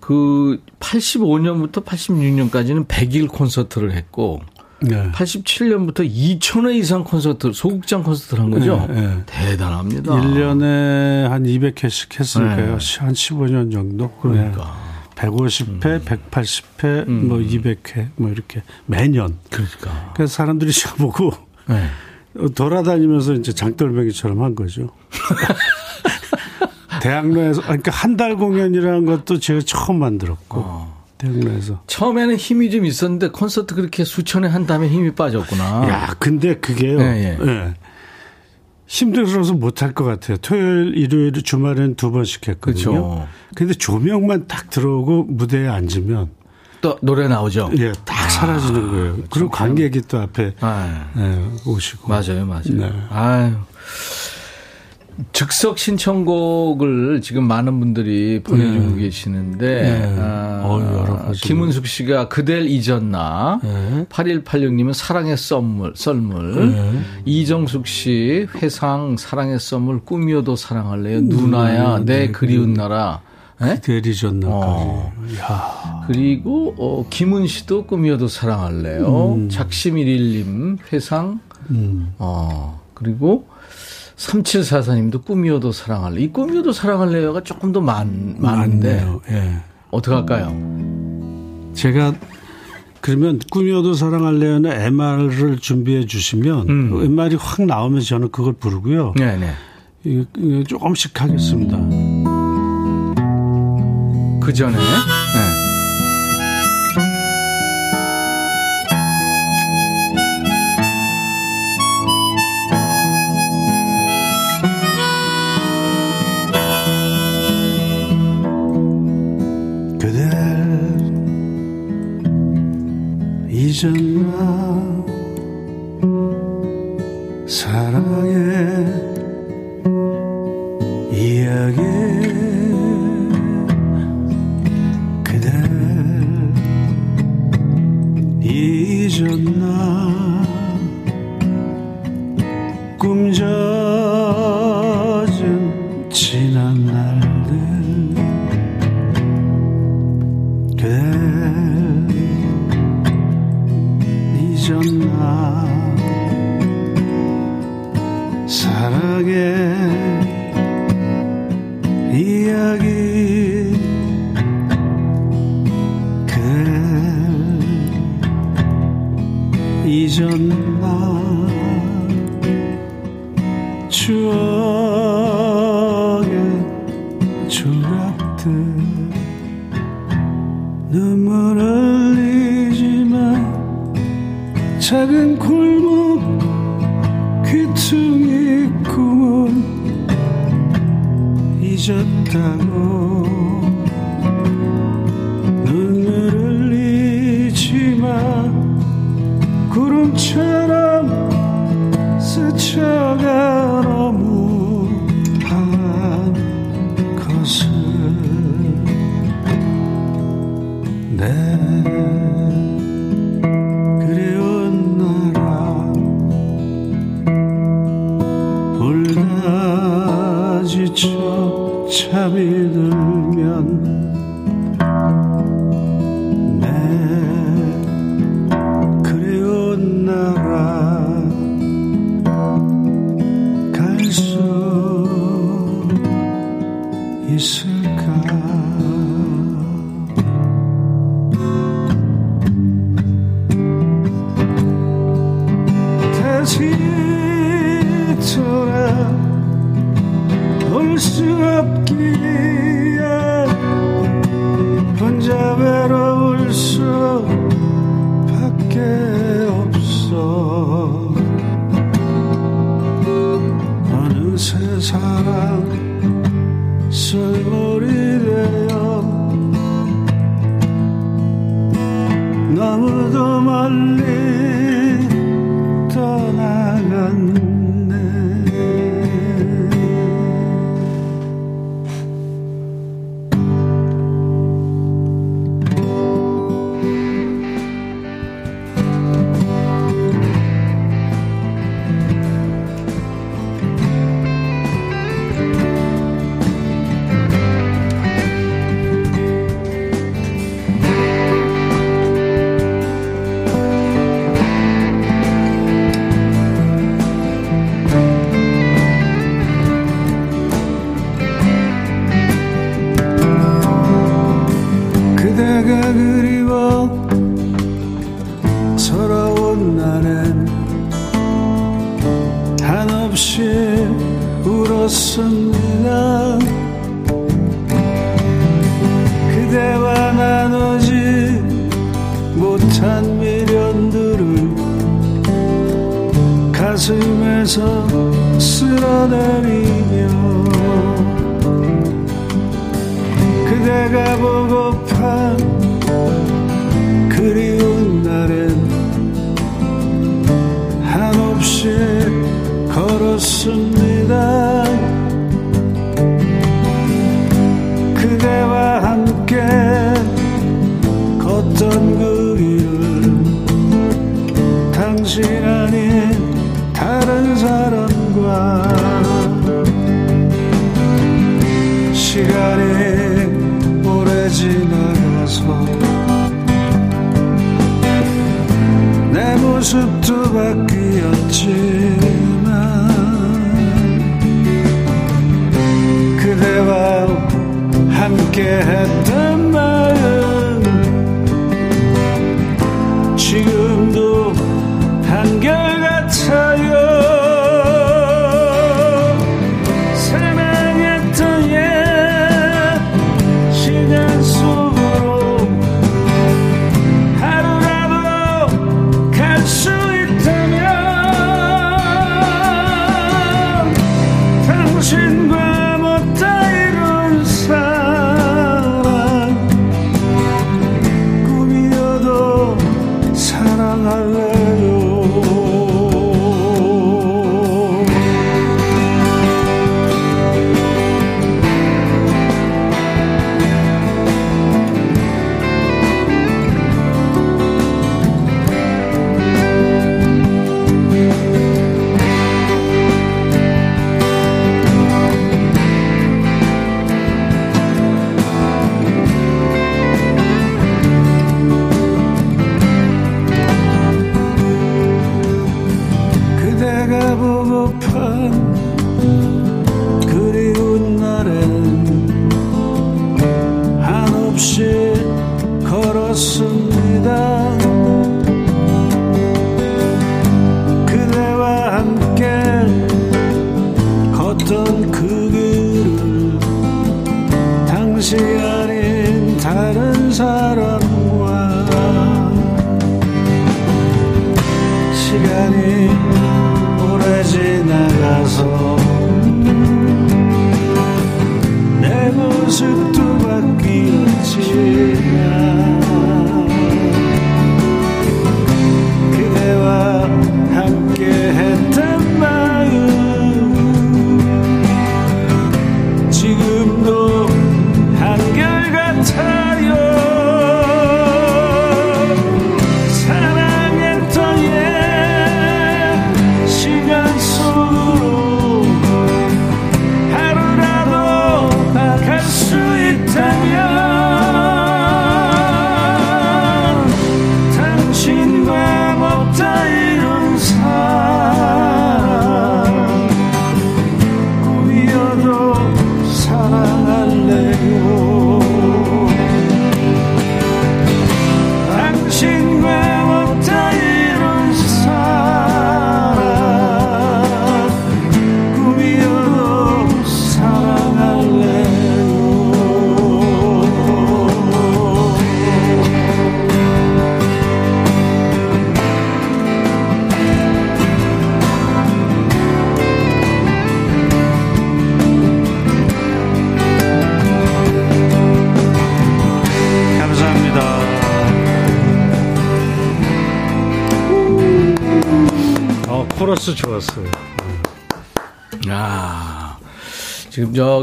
그 85년부터 86년까지는 100일 콘서트를 했고 네. 87년부터 2,000회 이상 콘서트, 소극장 콘서트를 한 거죠. 네, 네. 대단합니다. 1년에 한 200회씩 했을까요? 네. 한 15년 정도? 그러니까. 150회, 180회, 뭐 200회, 뭐 이렇게 매년. 그러니까. 그래서 사람들이 *laughs* 저보고 네. 돌아다니면서 이제 장돌뱅이처럼 한 거죠. *laughs* 대학로에서, 그러니까 한 달 공연이라는 것도 제가 처음 만들었고, 어. 대학로에서. 처음에는 힘이 좀 있었는데 콘서트 그렇게 수천회 한 다음에 힘이 빠졌구나. 야, 근데 그게요. 예, 예. 예. 힘들어서 못할 것 같아요. 토요일, 일요일, 주말엔 두 번씩 했거든요. 그렇죠. 근데 조명만 딱 들어오고 무대에 앉으면 또 노래 나오죠. 예, 딱 사라지는 거예요. 그리고 관객이 또 앞에 아, 예, 오시고. 맞아요, 맞아요. 네. 아유. 즉석 신청곡을 지금 많은 분들이 보내주고 계시는데, 네. 아, 어. 김은숙 씨가 그댈 잊었나, 네. 8186님은 사랑의 썰물, 썰물, 네. 이정숙 씨 회상 사랑의 썰물 꿈이어도 사랑할래요, 누나야 내 네, 그리운 나라, 네? 대리전나까지. 어. 야 그리고 어, 김은 씨도 꿈이어도 사랑할래요. 음. 작심일일님 회상. 어 그리고 3744님도 꿈이어도 사랑할래. 이 꿈이어도 사랑할래요가 조금 더 많, 많은데. 예. 어떻게 할까요? 제가 그러면 꿈이어도 사랑할래요는 MR을 준비해 주시면 음. MR이 확 나오면 저는 그걸 부르고요. 네네. 이거 조금씩 하겠습니다. 그 전에 네. 잊었 잠이 들면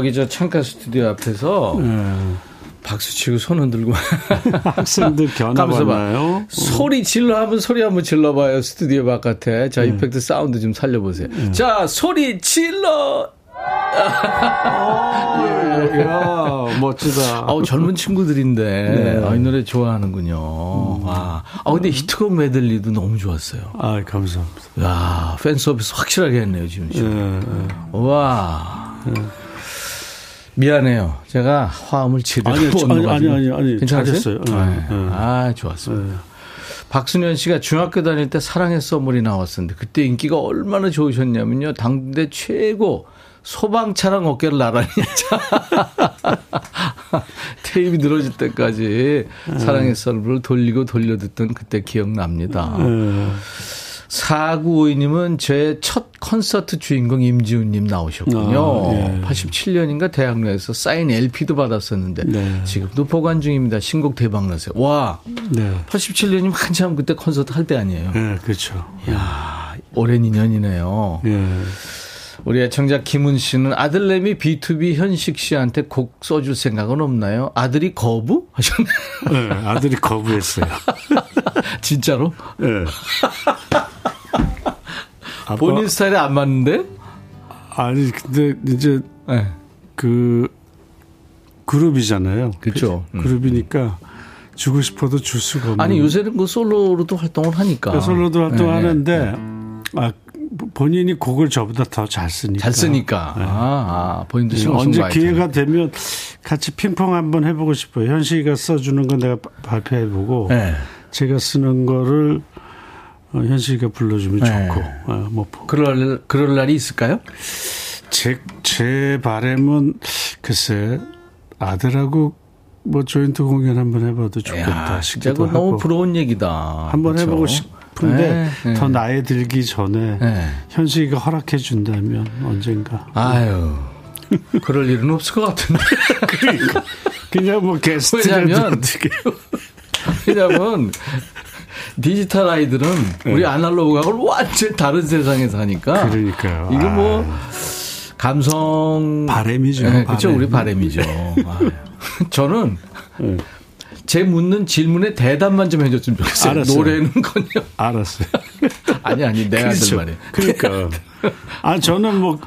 저기 저 창가 스튜디오 앞에서 네. 박수 치고 손 흔들고 *laughs* 학생들. 왔나요? 소리 질러 한번 소리 한번 질러봐요 스튜디오 바깥에 자 effect sound 좀 살려보세요 자 소리 질러 야, 멋지다. 아우 젊은 친구들인데 아, 이 노래 좋아하는군요 와. 아 근데 히트곡 메들리도 너무 좋았어요 아, 감사합니다. 야 팬 서비스 확실하게 했네요 지금 씨. 예, 예. 와 미안해요 제가 화음을 제대로 아니, 못 저- 아니. 아니, 아니, 아니, 괜찮으세요? 잘했어요. 예, 네. 예. 아 좋았습니다 박순현 씨가 중학교 다닐 때 사랑의 선물이 나왔었는데 그때 인기가 얼마나 좋으셨냐면요. 당대 최고 소방차랑 어깨를 나란히 *laughs* 테이프 늘어질 때까지 사랑의 선물을 돌리고 돌려 듣던 그때 기억납니다. 예. 4952님은 제 첫 콘서트 주인공 임지훈님 나오셨군요. 아, 예. 87년인가 대학로에서 사인 LP도 받았었는데 네. 지금도 보관 중입니다. 신곡 대박 났어요. 와, 네. 87년이면 한참 그때 콘서트 할 때 아니에요. 예, 그렇죠. 이야, 오랜 인연이네요. 예. 우리 애청자 김은 씨는 아들내미 B2B 현식 씨한테 곡 써줄 생각은 없나요? 아들이 거부? 하셨네. 예, 아들이 거부했어요. *laughs* 진짜로? *laughs* 예. 아빠, 본인 스타일에 안 맞는데? 아니, 근데 이제 네. 그 그룹이잖아요. 그쵸. 음. 그룹이니까 주고 싶어도 줄 수가 없는. 아니, 요새는 그 솔로로도 활동을 하니까. 솔로도 네, 활동하는데 아 본인이 곡을 저보다 더 잘 쓰니까. 잘 쓰니까. 아, 아, 본인도 네. 언제 기회가 되면 같이 핑퐁 한번 해보고 싶어요. 현식이가 써주는 건 내가 바- 발표해보고 네. 제가 쓰는 거를 어, 현식이가 불러주면 네. 좋고 어, 뭐 그럴, 그럴 날이 있을까요? 제, 제 바람은 글쎄 아들하고 뭐 조인트 공연 한번 해봐도 좋겠다 야, 진짜 너무 부러운 얘기다. 한번 그렇죠? 해보고 싶 은데 네, 더 네. 나이 들기 전에 네. 현식이가 허락해 준다면 언젠가 아유. 그럴 일은 없을 것 같은데. *laughs* 그냥 뭐 게스트라도 왜냐면 어떻게 *laughs* 왜냐면 디지털 아이들은 네. 우리 아날로그하고 완전 다른 세상에 사니까. 그러니까요. 이거 아. 뭐 감성 바램이죠, 네, 그렇죠. 바램. 우리 바램이죠. *laughs* 저는 네. 제 묻는 질문에 대답만 좀 해줬으면 좋겠어요. 알았어요. 노래는건요. 알았어요. *laughs* 아니 아니 내 아들 말이에요. 그러니까 *laughs* 아 저는 뭐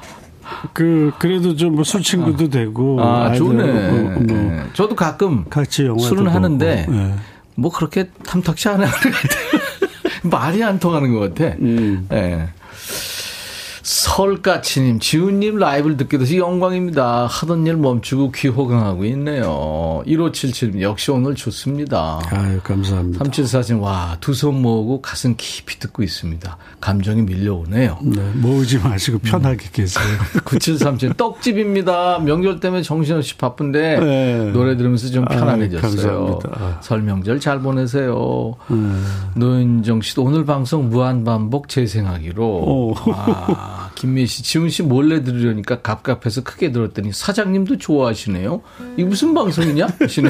그 그래도 좀뭐술 친구도 되고 아 좋네. 아이들하고 뭐, 뭐 네. 저도 가끔 같이 영화도 술은. 하는데 네. 뭐 그렇게 탐탁치 않아 하는 것 같아요. 말이 안 통하는 것 같아. 음. 예. 설까치님, 지훈님 라이브를 듣게 돼서 영광입니다. 하던 일 멈추고 귀 호강하고 있네요. 1577님, 역시 오늘 좋습니다. 아유 감사합니다. 3744님, 와, 두 손 모으고 가슴 깊이 듣고 있습니다. 감정이 밀려오네요. 네, 모으지 마시고 편하게 계세요. *laughs* 9737, 떡집입니다. 명절 때문에 정신없이 바쁜데, 네. 노래 들으면서 좀 아유, 편안해졌어요. 감사합니다. 설 명절 잘 보내세요. 음. 노인정 씨도 오늘 방송 무한반복 재생하기로. 오. 아, 김미애 씨, 지훈 씨 몰래 들으려니까 갑갑해서 크게 들었더니 사장님도 좋아하시네요. 이게 무슨 방송이냐? 하시네.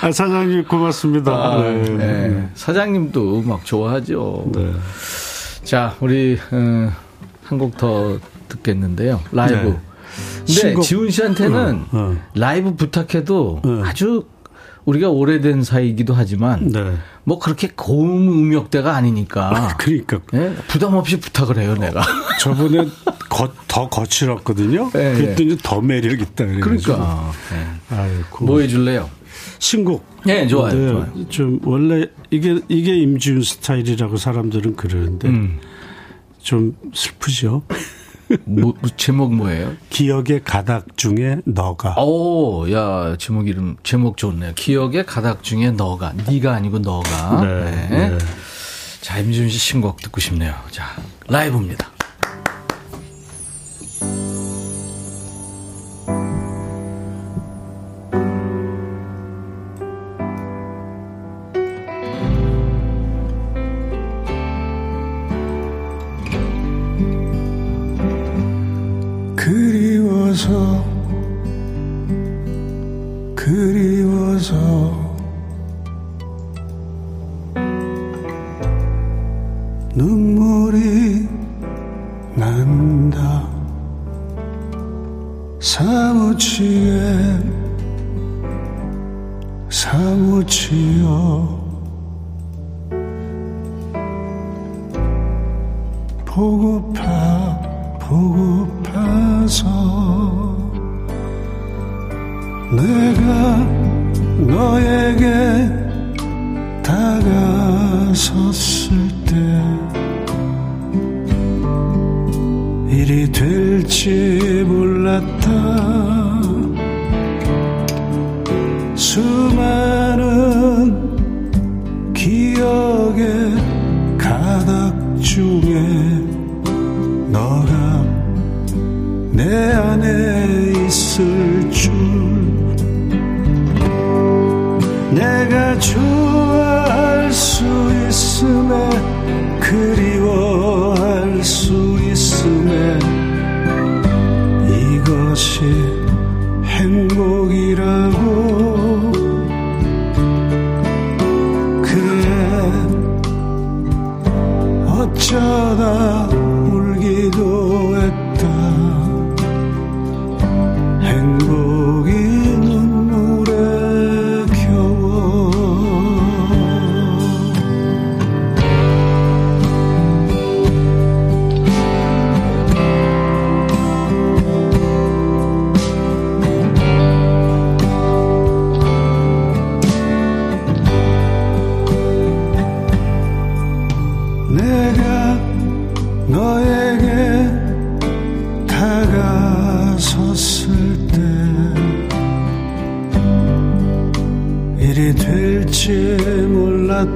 아, 사장님 고맙습니다. 아, 네. 네. 사장님도 막 좋아하죠. 네. 자, 우리 어, 한곡 더 듣겠는데요. 라이브. 네. 근데 신곡. 지훈 씨한테는 어, 어. 라이브 부탁해도 네. 아주 우리가 오래된 사이이기도 하지만 네. 뭐 그렇게 고음 음역대가 아니니까 그러니까 예? 부담 없이 부탁을 해요, 내가. *laughs* 저번에 거, 더 거칠었거든요. 네, 그랬더니 더 매력 있다. 그래가지고. 그러니까. 예. 아이고. 뭐 해줄래요? 신곡. 네, 좋아요. 네, 좋아요. 좀 원래 이게 이게 임지훈 스타일이라고 사람들은 그러는데 음. 좀 슬프죠. 뭐, 뭐 제목 뭐예요? 기억의 가닥 중에 너가. 오, 야, 제목 이름, 제목 좋네요. 기억의 가닥 중에 너가, 네가 아니고 너가. 네, 네. 자, 임지훈 씨 신곡 듣고 싶네요. 자, 라이브입니다. 그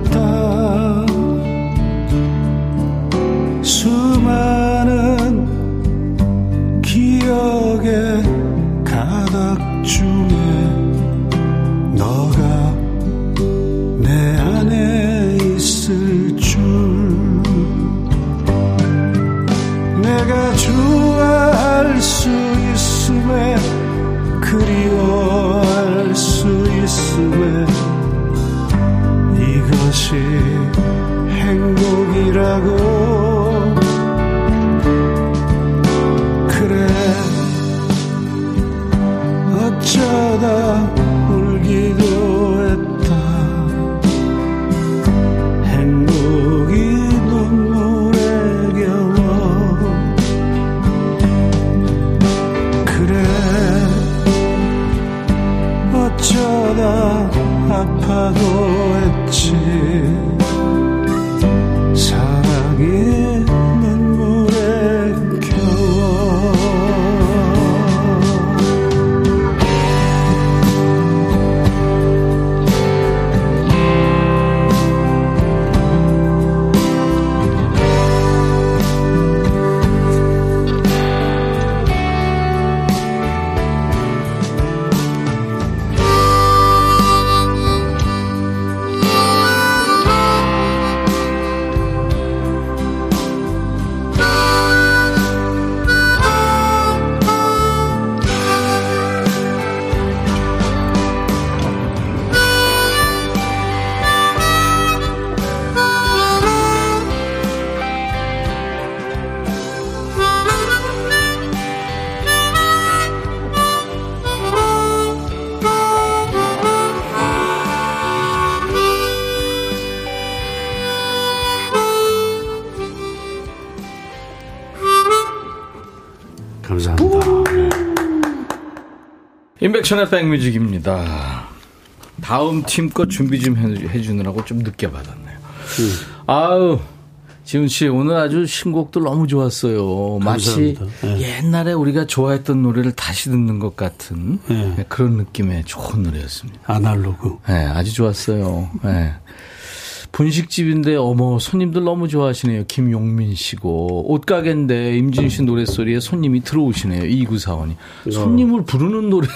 몰 인백션의 백뮤직입니다. 다음 팀거 준비 좀 해- 해주느라고 좀 늦게 받았네요. 아우, 지훈 씨, 오늘 아주 신곡들 너무 좋았어요. 마치 감사합니다. 네. 옛날에 우리가 좋아했던 노래를 다시 듣는 것 같은 네. 네, 그런 느낌의 좋은 노래였습니다. 아날로그. 네, 아주 좋았어요. 네. 분식집인데 어머 손님들 너무 좋아하시네요. 김용민 씨고 옷가게인데 임진 씨 노랫소리에 손님이 들어오시네요. 2945님. 손님을 부르는 노래네.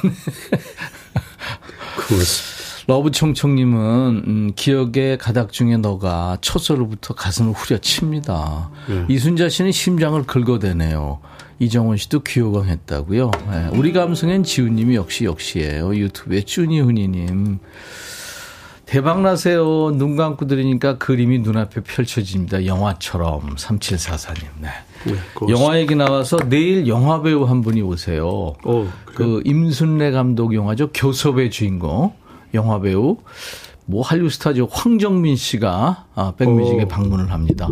러브청청님은 음, 기억의 가닥 중에 너가 첫 소리부터 가슴을 후려칩니다. 이순자 씨는 심장을 긁어대네요. 이정원 씨도 귀호강했다고요. 네, 우리 감성엔 지훈님이 역시 역시예요. 유튜브에 쭈니훈이님. 대박 나세요. 눈 감고 들으니까 그림이 눈앞에 펼쳐집니다. 영화처럼 3744님. 네. 네. 영화 얘기 나와서 내일 영화 배우 한 분이 오세요. 오, 그 임순례 감독 영화죠. 교섭의 주인공 영화 배우 뭐 한류 스타죠. 황정민 씨가 아, 백뮤직에 오. 방문을 합니다.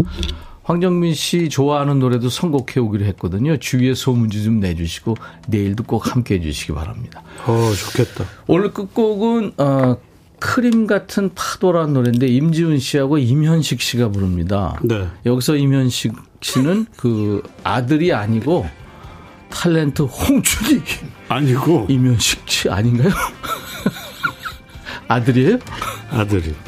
황정민 씨 좋아하는 노래도 선곡해 오기로 했거든요. 주위에 소문지 좀 내주시고 내일도 꼭 함께 해주시기 바랍니다. 어, 좋겠다. 오늘 끝곡은 어, 크림 같은 파도라는 노래인데 임지훈 씨하고 임현식 씨가 부릅니다. 네. 여기서 임현식 씨는 그 아들이 아니고 탤런트 홍춘이 아니고, 임현식 씨 아닌가요? *laughs* 아들이에요? 아들이. *laughs*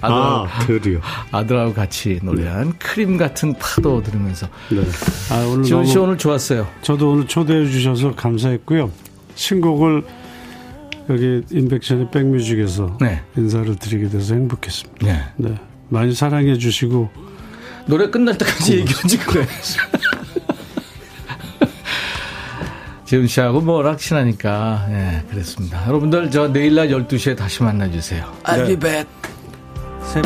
아들하고, 아. 아들하고 같이 노래한 크림 같은 파도 들으면서 네. 아, 오늘 지훈 씨 오늘 좋았어요. 저도 오늘 초대해 주셔서 감사했고요. 신곡을 여기 인백션의 백뮤직에서 네. 인사를 드리게 돼서 행복했습니다. 네. 네. 많이 사랑해 주시고, 노래 끝날 때까지 얘기하지 그래. *laughs* 지훈 씨하고 뭐락 친하니까 예, 그랬습니다. 여러분들 저 내일 날 12시에 다시 만나 주세요. I'll be back. 새,